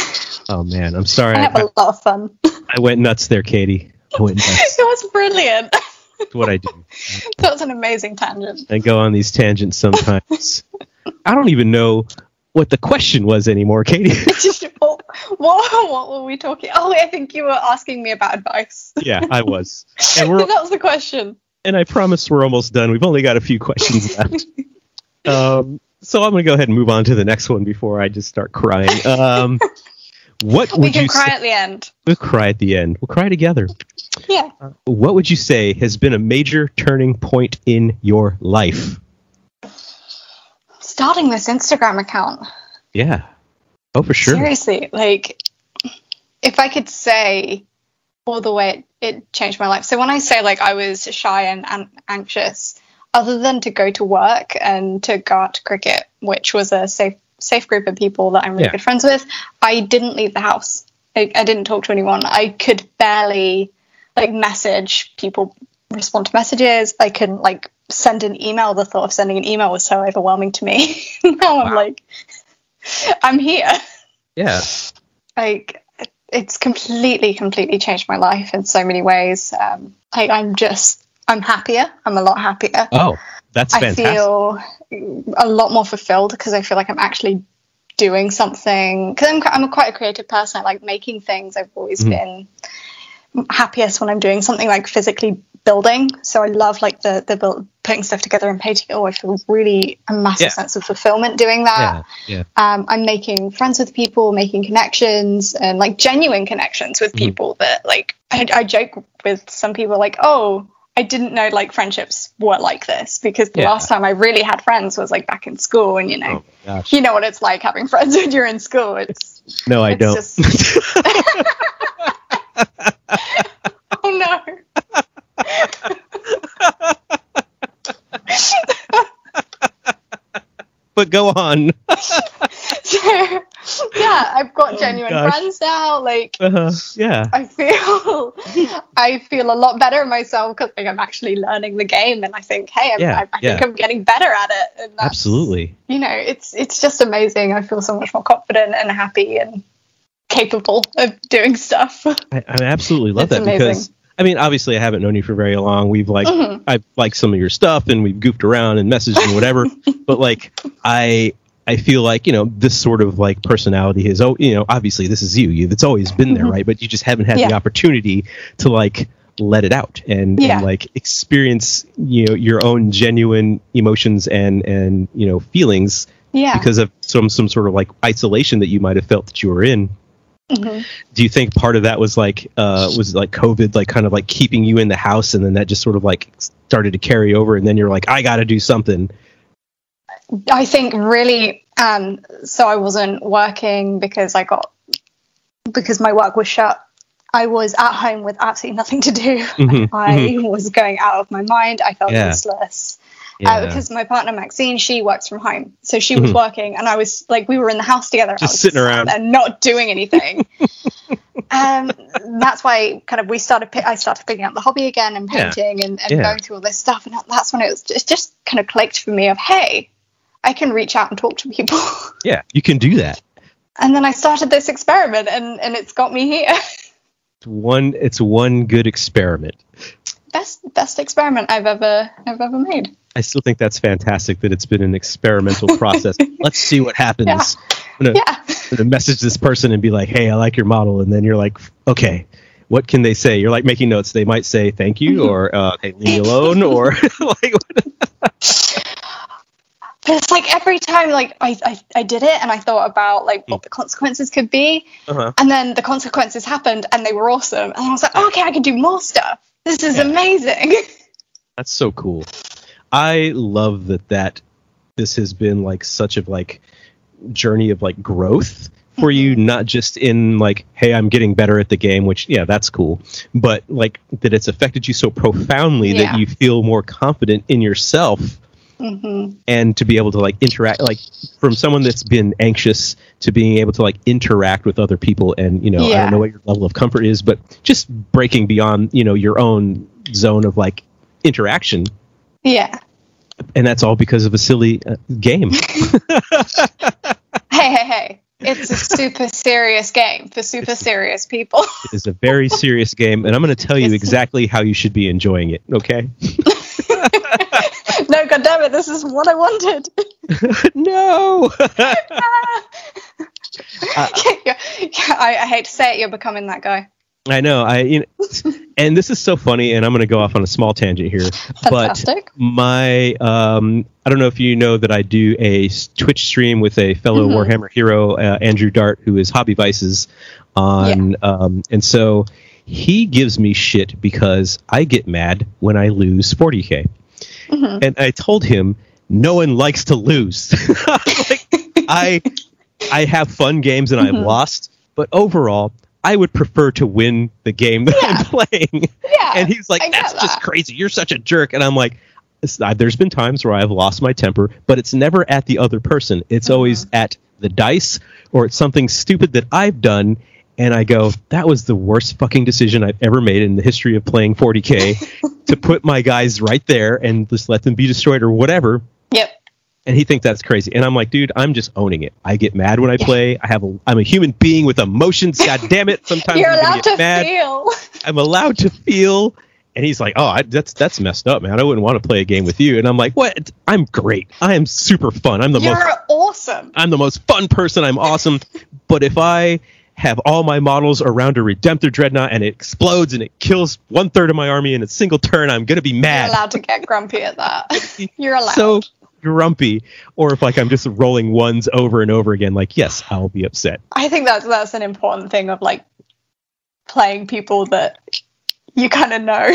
Oh man, I'm sorry. I I, have a lot of fun. I went nuts there, Katie. I went nuts. it was brilliant. That's what I do. That was an amazing tangent. I go on these tangents sometimes. I don't even know what the question was anymore, Katie. what, what, were we talking? Oh, I think you were asking me about advice. yeah, I was. And that was the question. and I promise we're almost done. We've only got a few questions left. Um, so I'm going to go ahead and move on to the next one before I just start crying. Um, what we would can you cry say? at the end. We'll cry at the end. We'll cry together. Yeah. What would you say has been a major turning point in your life? Starting this Instagram account. Yeah. Oh, for sure. Seriously, like, if I could say all the way it, it changed my life. So when I say like I was shy and, and anxious, other than to go to work and to go out to cricket, which was a safe safe group of people that I'm really Yeah. good friends with, I didn't leave the house. I, I didn't talk to anyone. I could barely like message people, respond to messages. I couldn't like send an email. The thought of sending an email was so overwhelming to me. now I'm like, I'm here. Yeah. like it's completely completely changed my life in so many ways. Um I, i'm just i'm happier. I'm a lot happier. Oh, that's i fantastic. feel a lot more fulfilled because i feel like i'm actually doing something. Because I'm, I'm quite a creative person. I like making things. I've always Mhm. been happiest when i'm doing something like physically building. So i love like the the build, putting stuff together and painting oh i feel really a massive Yeah. sense of fulfillment doing that yeah. Yeah. um, I'm making friends with people, making connections, and like genuine connections with Mhm. people that like I, I joke with some people like, oh, I didn't know like friendships were like this because the Yeah. last time I really had friends was like back in school, and you know, Oh, you know what it's like having friends when you're in school. It's No, I it's don't. just- oh no. but go on. so, yeah, I've got oh, genuine friends now. Like, uh-huh. yeah, I feel, I feel a lot better myself because like, I'm actually learning the game, and I think, hey, I'm, yeah, I, I yeah. think I'm getting better at it. Absolutely. You know, it's it's just amazing. I feel so much more confident and happy and capable of doing stuff. I, I absolutely love it's that amazing. because I mean, obviously, I haven't known you for very long. We've like, mm-hmm. I've liked some of your stuff, and we've goofed around and messaged and whatever. but like, I, I feel like you know this sort of like personality is, oh, you know, obviously this is you. you it's always been there, mm-hmm. right? But you just haven't had yeah. the opportunity to like let it out and, yeah. and, like experience you know your own genuine emotions and and you know feelings yeah. because of some some sort of like isolation that you might have felt that you were in Mm-hmm. Do you think part of that was like uh, was like COVID, like kind of like keeping you in the house, and then that just sort of like started to carry over, and then you're like, I got to do something. I think really, um, so I wasn't working because I got because my work was shut. I was at home with absolutely nothing to do. Mm-hmm. I mm-hmm. was going out of my mind. I felt yeah. useless. Uh, yeah. Uh, because my partner Maxine, she works from home, so she was mm-hmm. working, and I was like, we were in the house together, just sitting around and not doing anything. um, that's why kind of we started. I started picking up the hobby again and painting yeah. and, and yeah. going through all this stuff, and that's when it was just, just kind of clicked for me of hey, I can reach out and talk to people. yeah, you can do that. And then I started this experiment, and and it's got me here. It's one. It's one good experiment. Best best experiment I've ever I've ever made. I still think that's fantastic that it's been an experimental process. Let's see what happens. Yeah. I'm gonna, yeah. I'm gonna message this person and be like, "Hey, I like your model," and then you're like, "Okay, what can they say?" You're like making notes. They might say thank you mm-hmm. or uh, "Hey, leave me alone," or like. But it's like every time like I, I, I did it and I thought about like what the consequences could be uh-huh. and then the consequences happened and they were awesome and I was like oh, okay I can do more stuff this is yeah. amazing that's so cool I love that that this has been like such a like journey of like growth for you mm-hmm. not just in like hey i'm getting better at the game which yeah that's cool but like that it's affected you so profoundly yeah. that you feel more confident in yourself mm-hmm. and to be able to like interact like from someone that's been anxious to being able to like interact with other people and you know yeah. i don't know what your level of comfort is but just breaking beyond you know your own zone of like interaction yeah. And that's all because of a silly uh, game. hey, hey, hey. It's a super serious game for super it's, serious people. it is a very serious game, and I'm going to tell you exactly how you should be enjoying it, okay? no, goddammit, this is what I wanted. no! uh, I, I hate to say it, you're becoming that guy. I know. I you know, and this is so funny, and I'm going to go off on a small tangent here. Fantastic. But my, um, I don't know if you know that I do a Twitch stream with a fellow mm-hmm. Warhammer hero, uh, Andrew Dart, who is Hobby Vices, on, yeah. um, and so he gives me shit because I get mad when I lose 40k, mm-hmm. and I told him no one likes to lose. like, I, I have fun games and mm-hmm. I've lost, but overall I would prefer to win the game that yeah. I'm playing. Yeah, and he's like, that's that. just crazy. You're such a jerk. And I'm like, there's been times where I've lost my temper, but it's never at the other person. It's mm-hmm. always at the dice or it's something stupid that I've done. And I go, that was the worst fucking decision I've ever made in the history of playing 40K to put my guys right there and just let them be destroyed or whatever. Yep and he thinks that's crazy. And I'm like, dude, I'm just owning it. I get mad when I play. I have a, I'm a human being with emotions. God damn it! Sometimes you're I'm allowed to mad. feel. I'm allowed to feel. And he's like, oh, I, that's that's messed up, man. I wouldn't want to play a game with you. And I'm like, what? I'm great. I am super fun. I'm the you're most awesome. I'm the most fun person. I'm awesome. but if I have all my models around a Redemptor Dreadnought and it explodes and it kills one third of my army in a single turn, I'm gonna be mad. You're allowed to get grumpy at that. You're allowed. So grumpy or if like I'm just rolling ones over and over again, like yes, I'll be upset. I think that's that's an important thing of like playing people that you kind of know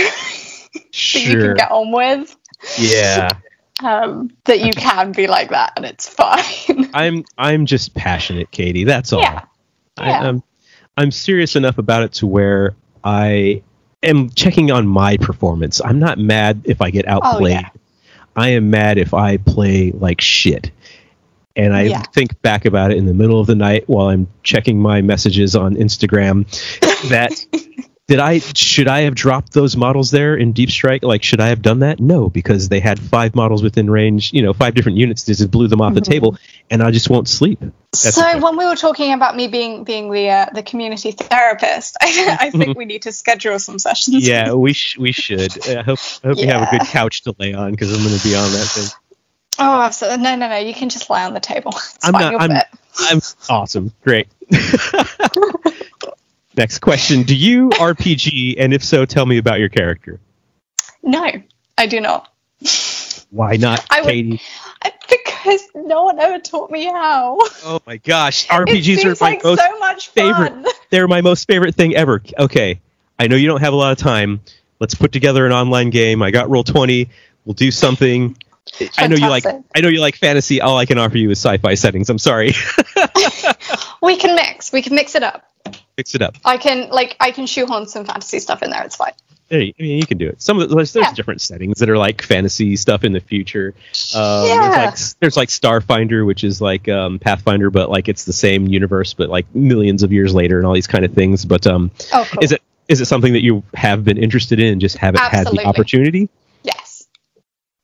sure. that you can get on with. Yeah. Um, that you can be like that and it's fine. I'm I'm just passionate, Katie. That's all. Yeah. I, am I'm, I'm serious enough about it to where I am checking on my performance. I'm not mad if I get outplayed. Oh, yeah. I am mad if I play like shit. And I yeah. think back about it in the middle of the night while I'm checking my messages on Instagram that did I should I have dropped those models there in Deep Strike? Like, should I have done that? No, because they had five models within range. You know, five different units. Just blew them off mm-hmm. the table, and I just won't sleep. That's so when we were talking about me being being the uh, the community therapist, I, I think we need to schedule some sessions. Yeah, we sh- we should. I hope I hope yeah. you have a good couch to lay on because I'm going to be on that thing. Oh, absolutely. No, no, no. You can just lie on the table. It's I'm fine, not. I'm, I'm awesome. Great. Next question: Do you RPG, and if so, tell me about your character. No, I do not. Why not, I Katie? Would, because no one ever taught me how. Oh my gosh, RPGs are my like most so much favorite. They're my most favorite thing ever. Okay, I know you don't have a lot of time. Let's put together an online game. I got Roll20. We'll do something. Fantastic. I know you like. I know you like fantasy. All I can offer you is sci-fi settings. I'm sorry. we can mix. We can mix it up fix it up. I can like I can shoehorn some fantasy stuff in there. It's fine. Hey, I mean, you can do it. Some of the, there's, there's yeah. different settings that are like fantasy stuff in the future. Um, yeah. There's like, there's like Starfinder, which is like um, Pathfinder, but like it's the same universe, but like millions of years later, and all these kind of things. But um, oh, cool. is it is it something that you have been interested in, just haven't Absolutely. had the opportunity? Yes.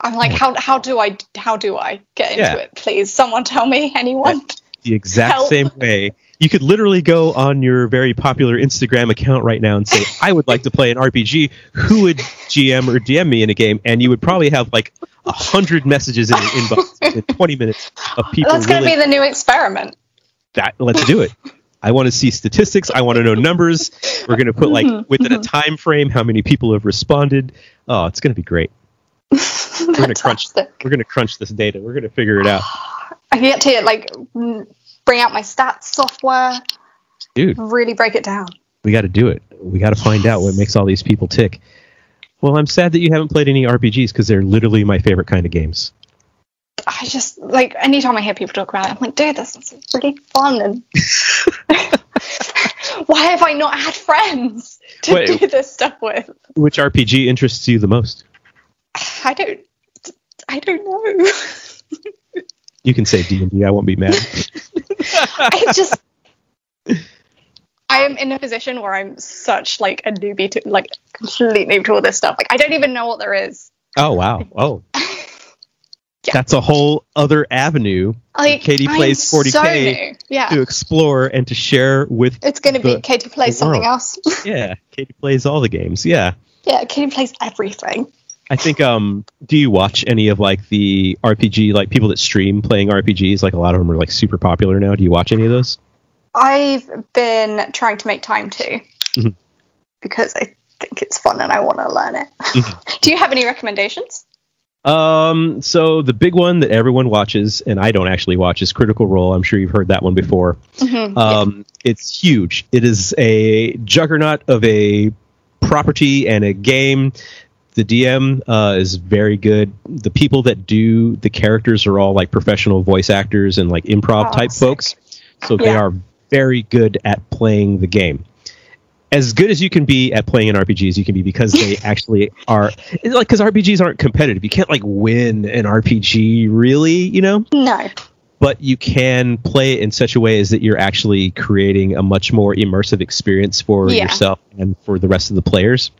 I'm like, how how do I how do I get into yeah. it? Please, someone tell me. Anyone. The exact Help. same way you could literally go on your very popular Instagram account right now and say, I would like to play an RPG. Who would GM or DM me in a game? And you would probably have like a hundred messages in your inbox in 20 minutes of people. That's going to be the new experiment. That let's do it. I want to see statistics. I want to know numbers. We're going to put like mm-hmm. within a mm-hmm. time frame how many people have responded. Oh, it's going to be great. we're going to crunch. We're going to crunch this data. We're going to figure it out. I get to like bring out my stats software. Dude. Really break it down. We got to do it. We got to find yes. out what makes all these people tick. Well, I'm sad that you haven't played any RPGs because they're literally my favorite kind of games. I just like anytime I hear people talk about it, I'm like, dude, this is really fun. And why have I not had friends to Wait, do this stuff with? Which RPG interests you the most? I don't. I don't know. You can say D and D. I won't be mad. I just. I am in a position where I'm such like a newbie to like complete noob to all this stuff. Like I don't even know what there is. Oh wow! Oh, yeah. that's a whole other avenue. Like Katie plays 40k so yeah. to explore and to share with. It's going to be Katie plays something else. yeah, Katie plays all the games. Yeah. Yeah, Katie plays everything. I think um do you watch any of like the RPG like people that stream playing RPGs like a lot of them are like super popular now. Do you watch any of those? I've been trying to make time to mm-hmm. because I think it's fun and I want to learn it. Mm-hmm. do you have any recommendations? Um so the big one that everyone watches and I don't actually watch is Critical Role. I'm sure you've heard that one before. Mm-hmm. Um yeah. it's huge. It is a juggernaut of a property and a game the DM uh, is very good. The people that do the characters are all like professional voice actors and like improv oh, type sick. folks, so yeah. they are very good at playing the game. As good as you can be at playing an RPG as you can be because they actually are like because RPGs aren't competitive. You can't like win an RPG really, you know. No. But you can play it in such a way as that you're actually creating a much more immersive experience for yeah. yourself and for the rest of the players.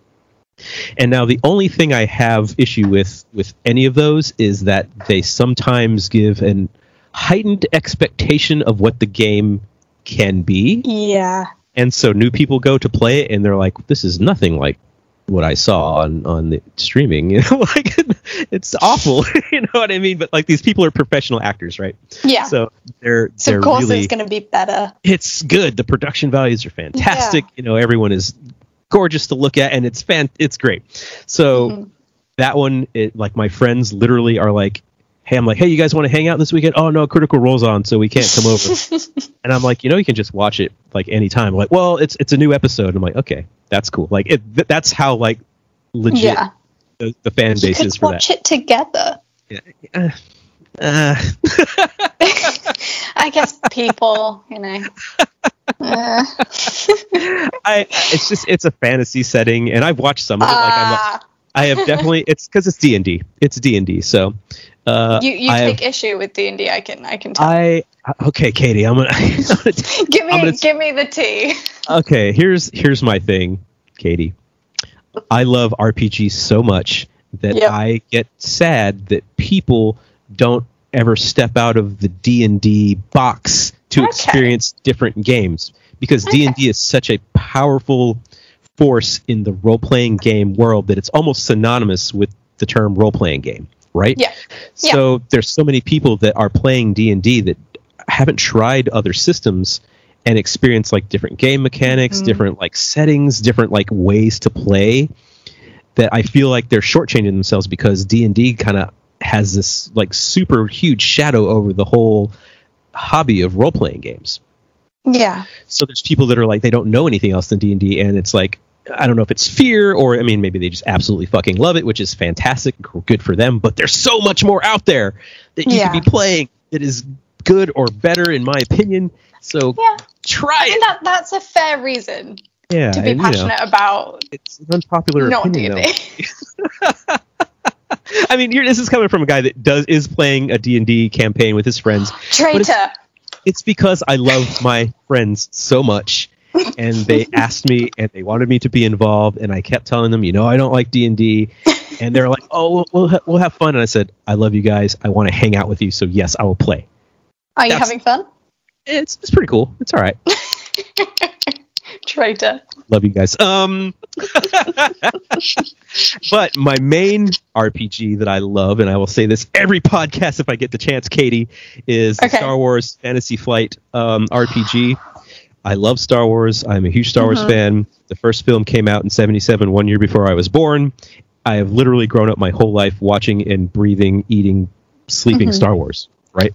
And now the only thing I have issue with with any of those is that they sometimes give an heightened expectation of what the game can be. Yeah. And so new people go to play it and they're like, this is nothing like what I saw on on the streaming. You know, like it's awful. you know what I mean? But like these people are professional actors, right? Yeah. So they're so they're of course really, it's going to be better. It's good. The production values are fantastic. Yeah. You know, everyone is gorgeous to look at, and it's fan, it's great. So mm-hmm. that one, it, like my friends literally are like, "Hey, I'm like, hey, you guys want to hang out this weekend? Oh no, Critical Role's on, so we can't come over." and I'm like, you know, you can just watch it like anytime. I'm like, well, it's it's a new episode. I'm like, okay, that's cool. Like, it, th- that's how like legit yeah. the, the fan base is for watch that. it together. Yeah. Uh, uh. I guess people, you know. I it's just it's a fantasy setting, and I've watched some of it. Like I'm, Ah, I have definitely it's because it's D and D. It's D and D. So uh, you you I take have- issue with D and D. I can I can tell. I okay, Katie. I'm gonna. I'm gonna give me gonna- give me the tea. okay, here's here's my thing, Katie. I love RPGs so much that Yep. I get sad that people don't ever step out of the D and D box to Okay. experience different games because D and D is such a powerful force in the role playing game world that it's almost synonymous with the term role playing game, right? Yeah. Yeah. So there's so many people that are playing D and D that haven't tried other systems and experience like different game mechanics, Mm-hmm. different like settings, different like ways to play. That I feel like they're shortchanging themselves because D and D kind of has this like super huge shadow over the whole hobby of role playing games. Yeah. So there's people that are like they don't know anything else than D and D, and it's like I don't know if it's fear or I mean maybe they just absolutely fucking love it, which is fantastic, good for them. But there's so much more out there that you Yeah. could be playing that is good or better in my opinion. So Yeah. try it. that that's a fair reason Yeah, to be and, you know, passionate about it's an unpopular not opinion. and though. D. I mean, you're, this is coming from a guy that does is playing a D and D campaign with his friends. Traitor. it's because I love my friends so much, and they asked me and they wanted me to be involved, and I kept telling them, you know, I don't like D and D, and they're like, oh, we'll we'll, ha- we'll have fun, and I said, I love you guys, I want to hang out with you, so yes, I will play. Are you That's- having fun? It's it's pretty cool. It's all right. Traitor. Love you guys. Um, but my main RPG that I love, and I will say this every podcast if I get the chance, Katie, is the Okay. Star Wars Fantasy Flight um, RPG. I love Star Wars. I'm a huge Star Wars Mhm. fan. The first film came out in '77, one year before I was born. I have literally grown up my whole life watching and breathing, eating, sleeping Mhm. Star Wars. Right.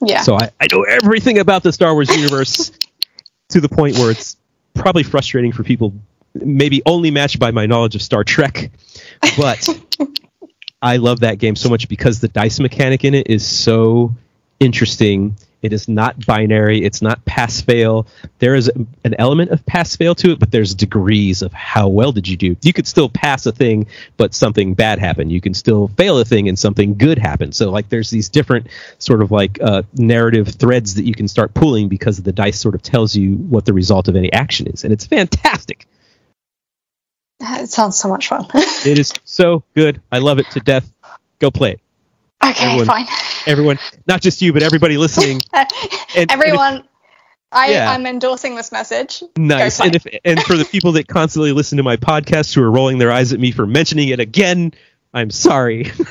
Yeah. So I, I know everything about the Star Wars universe to the point where it's probably frustrating for people, maybe only matched by my knowledge of Star Trek. But I love that game so much because the dice mechanic in it is so interesting. It is not binary. It's not pass fail. There is an element of pass fail to it, but there's degrees of how well did you do. You could still pass a thing, but something bad happened. You can still fail a thing and something good happened. So like there's these different sort of like uh, narrative threads that you can start pulling because the dice sort of tells you what the result of any action is, and it's fantastic. it sounds so much fun. It is so good. I love it to death. Go play it, okay, Everyone- fine. Everyone. Not just you, but everybody listening. and- Everyone, I, Yeah. I'm endorsing this message. Nice. And if and for the people that constantly listen to my podcast who are rolling their eyes at me for mentioning it again, I'm sorry.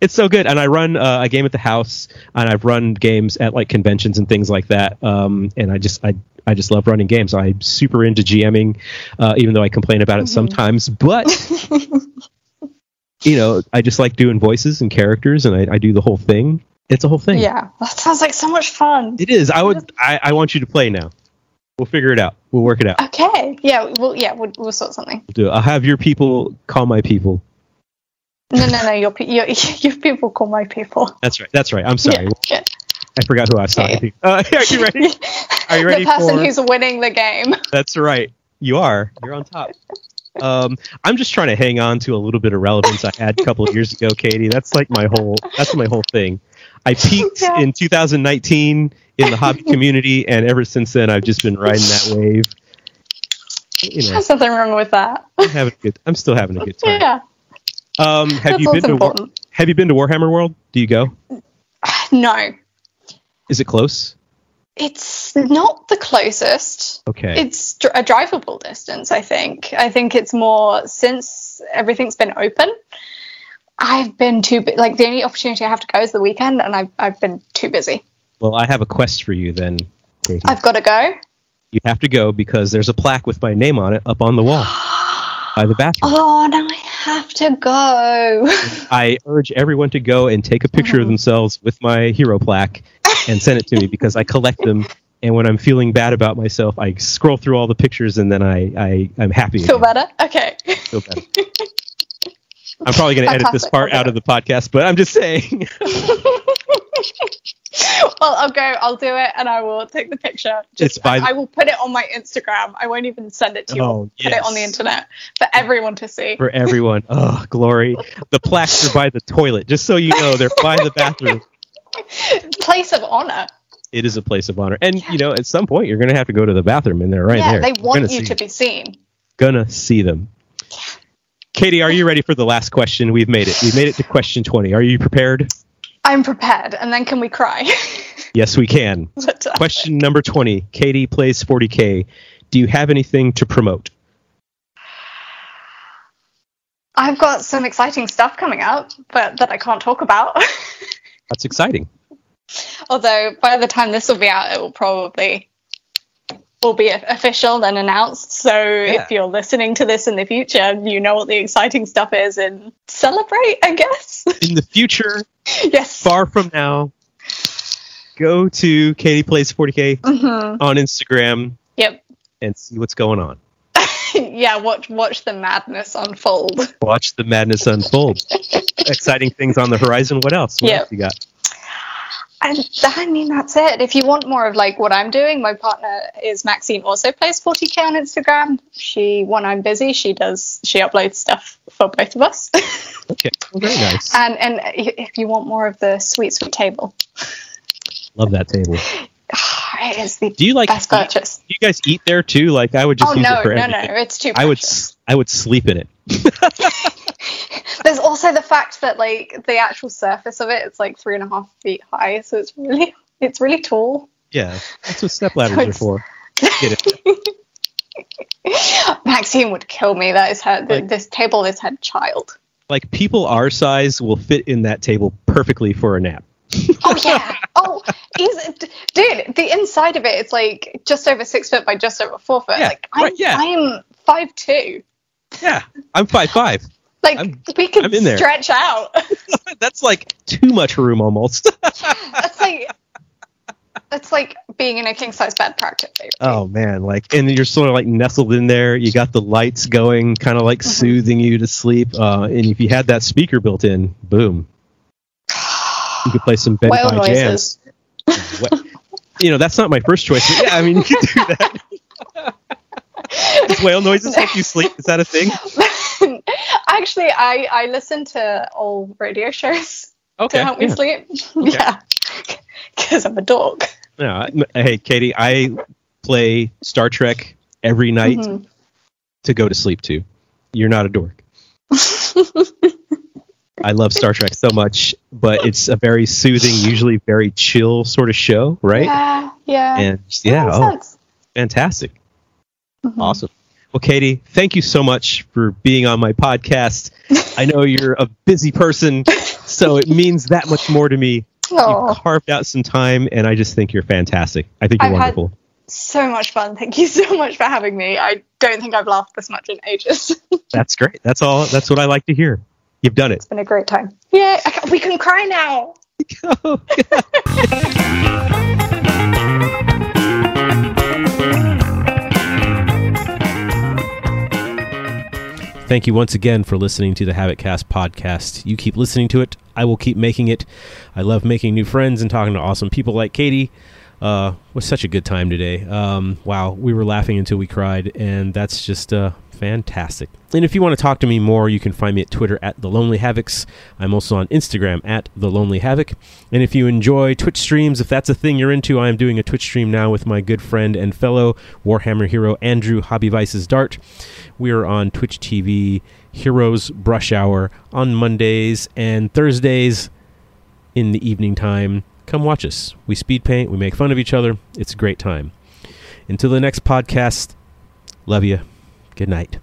it's so good, and I run uh, a game at the house, and I've run games at like conventions and things like that. Um, and I just I I just love running games. I'm super into GMing, uh, even though I complain about it sometimes. But you know, I just like doing voices and characters, and I, I do the whole thing. It's a whole thing. Yeah, that sounds like so much fun. It is. I would. I, I want you to play now. We'll figure it out. We'll work it out. Okay. Yeah. Well. Yeah. We'll, we'll sort something. We'll do it. I'll have your people call my people. No. No. No. Your your your people call my people. That's right. That's right. I'm sorry. Yeah. yeah. I forgot who I was talking to. Uh, are you ready? Are you ready the person for- who's winning the game. That's right. You are. You're on top. Um, I'm just trying to hang on to a little bit of relevance I had a couple of years ago, Katie. That's like my whole. That's my whole thing. I peaked Yeah. in 2019 in the hobby community, and ever since then, I've just been riding that wave. You know, There's nothing wrong with that. I'm having a good. I'm still having a good time. Yeah. Um, have That's you been to important. Have you been to Warhammer World? Do you go? No. Is it close? It's not the closest. Okay. It's a drivable distance, I think. I think it's more since everything's been open. I've been too like the only opportunity I have to go is the weekend, and I've I've been too busy. well, I have a quest for you then, Katie. I've got to go. you have to go because there's a plaque with my name on it up on the wall by the bathroom. Oh, now I have to go. I urge everyone to go and take a picture of oh. themselves with my hero plaque and send it to me because I collect them. And when I'm feeling bad about myself, I scroll through all the pictures and then I, I I'm happy. Feel again. better? Okay. Feel better. I'm probably going to edit this part I'll out of the podcast, but I'm just saying. well, I'll go. I'll do it, and I will take the picture. Just, It's by the- I will put it on my Instagram. I won't even send it to you. Oh, I'll Put it on the internet for everyone to see. For everyone. Oh, glory. The plaques are by the toilet. Just so you know, they're by the bathroom. Place of honor. It is a place of honor. And, you know, at some point, you're going to have to go to the bathroom, and they're right yeah, there. they want you to be seen. gonna see them. Katie, are you ready for the last question? We've made it. We've made it to question 20. Are you prepared? I'm prepared, and then can we cry? Yes, we can. Question number 20. Katie plays 40K. Do you have anything to promote? I've got some exciting stuff coming up, but that I can't talk about. That's exciting. Although by the time this will be out, it will probably will be official and announced. So Yeah. if you're listening to this in the future, you know what the exciting stuff is and celebrate, I guess. In the future, yes. far from now, go to Katie Plays 40K hmm on Instagram Yep. and see what's going on. yeah. Watch watch the madness unfold. Watch the madness unfold. Exciting things on the horizon. What else? What Yeah. else you got? And I mean, that's it. If you want more of like what I'm doing, my partner is Maxine. Also plays 40k on Instagram. She, when I'm busy, she does she uploads stuff for both of us. Okay. Very nice. and and if you want more of the sweet sweet table, Love that table. it is the Do you like best purchase. Do you guys eat there too? Like I would just Oh use no, it for no, everything. no! It's too. I would precious. I would sleep in it. There's also the fact that like the actual surface of it, it's like three and a half feet high, so it's really it's really tall. Yeah, that's what step ladders So are for. Get it? Maxine would kill me. That is her. Like- this table is her child. Like people our size will fit in that table perfectly for a nap. Oh yeah. oh, he's, dude. The inside of it, it's like just over six foot by just over four foot. Yeah, like I'm, right, yeah. I'm five two. Yeah, I'm five five. Like I'm- we could I'm in there. stretch out. That's like too much room almost. That's like that's like being in a king size bed practically. oh man, like and you're sort of like nestled in there. You got the lights going, kind of like Mhm. soothing you to sleep. Uh, and if you had that speaker built in, boom, you could play some Ben jams. noises. What- you know, that's not my first choice. Yeah, I mean, you could do that. Does whale noises help you sleep? Is that a thing? Actually, I I listen to all radio shows Okay. to help me yeah. sleep. Yeah, because I'm a dog. No, I- hey, Katie, I play Star Trek every night Mhm. to go to sleep to. You're not a dork. I love Star Trek so much, but it's a very soothing, usually very chill sort of show, right? Yeah, yeah. And yeah, oh, fantastic. Mhm. Awesome. Well, Katie, thank you so much for being on my podcast. I know you're a busy person, so it means that much more to me. You've carved out some time, and I just think you're fantastic. I think you're I've had- wonderful. so much fun. Thank you so much for having me. I don't think I've laughed this much in ages. That's great. That's all. That's what I like to hear. You've done it. It's been a great time. Yeah, we can cry now. Thank you once again for listening to the Habitcast podcast. You keep listening to it. I will keep making it. I love making new friends and talking to awesome people like Katie. Uh, was such a good time today. Um, wow, we were laughing until we cried, and that's just uh, fantastic. And if you want to talk to me more, you can find me at Twitter at the Lonely Havocs. I'm also on Instagram at the Lonely Havoc. And if you enjoy Twitch streams, if that's a thing you're into, I am doing a Twitch stream now with my good friend and fellow Warhammer hero Andrew Hobby Vices Dart. We are on Twitch TV Heroes Brush Hour on Mondays and Thursdays in the evening time. Come watch us. We speed paint, we make fun of each other. It's a great time. Until the next podcast, love you. Good night.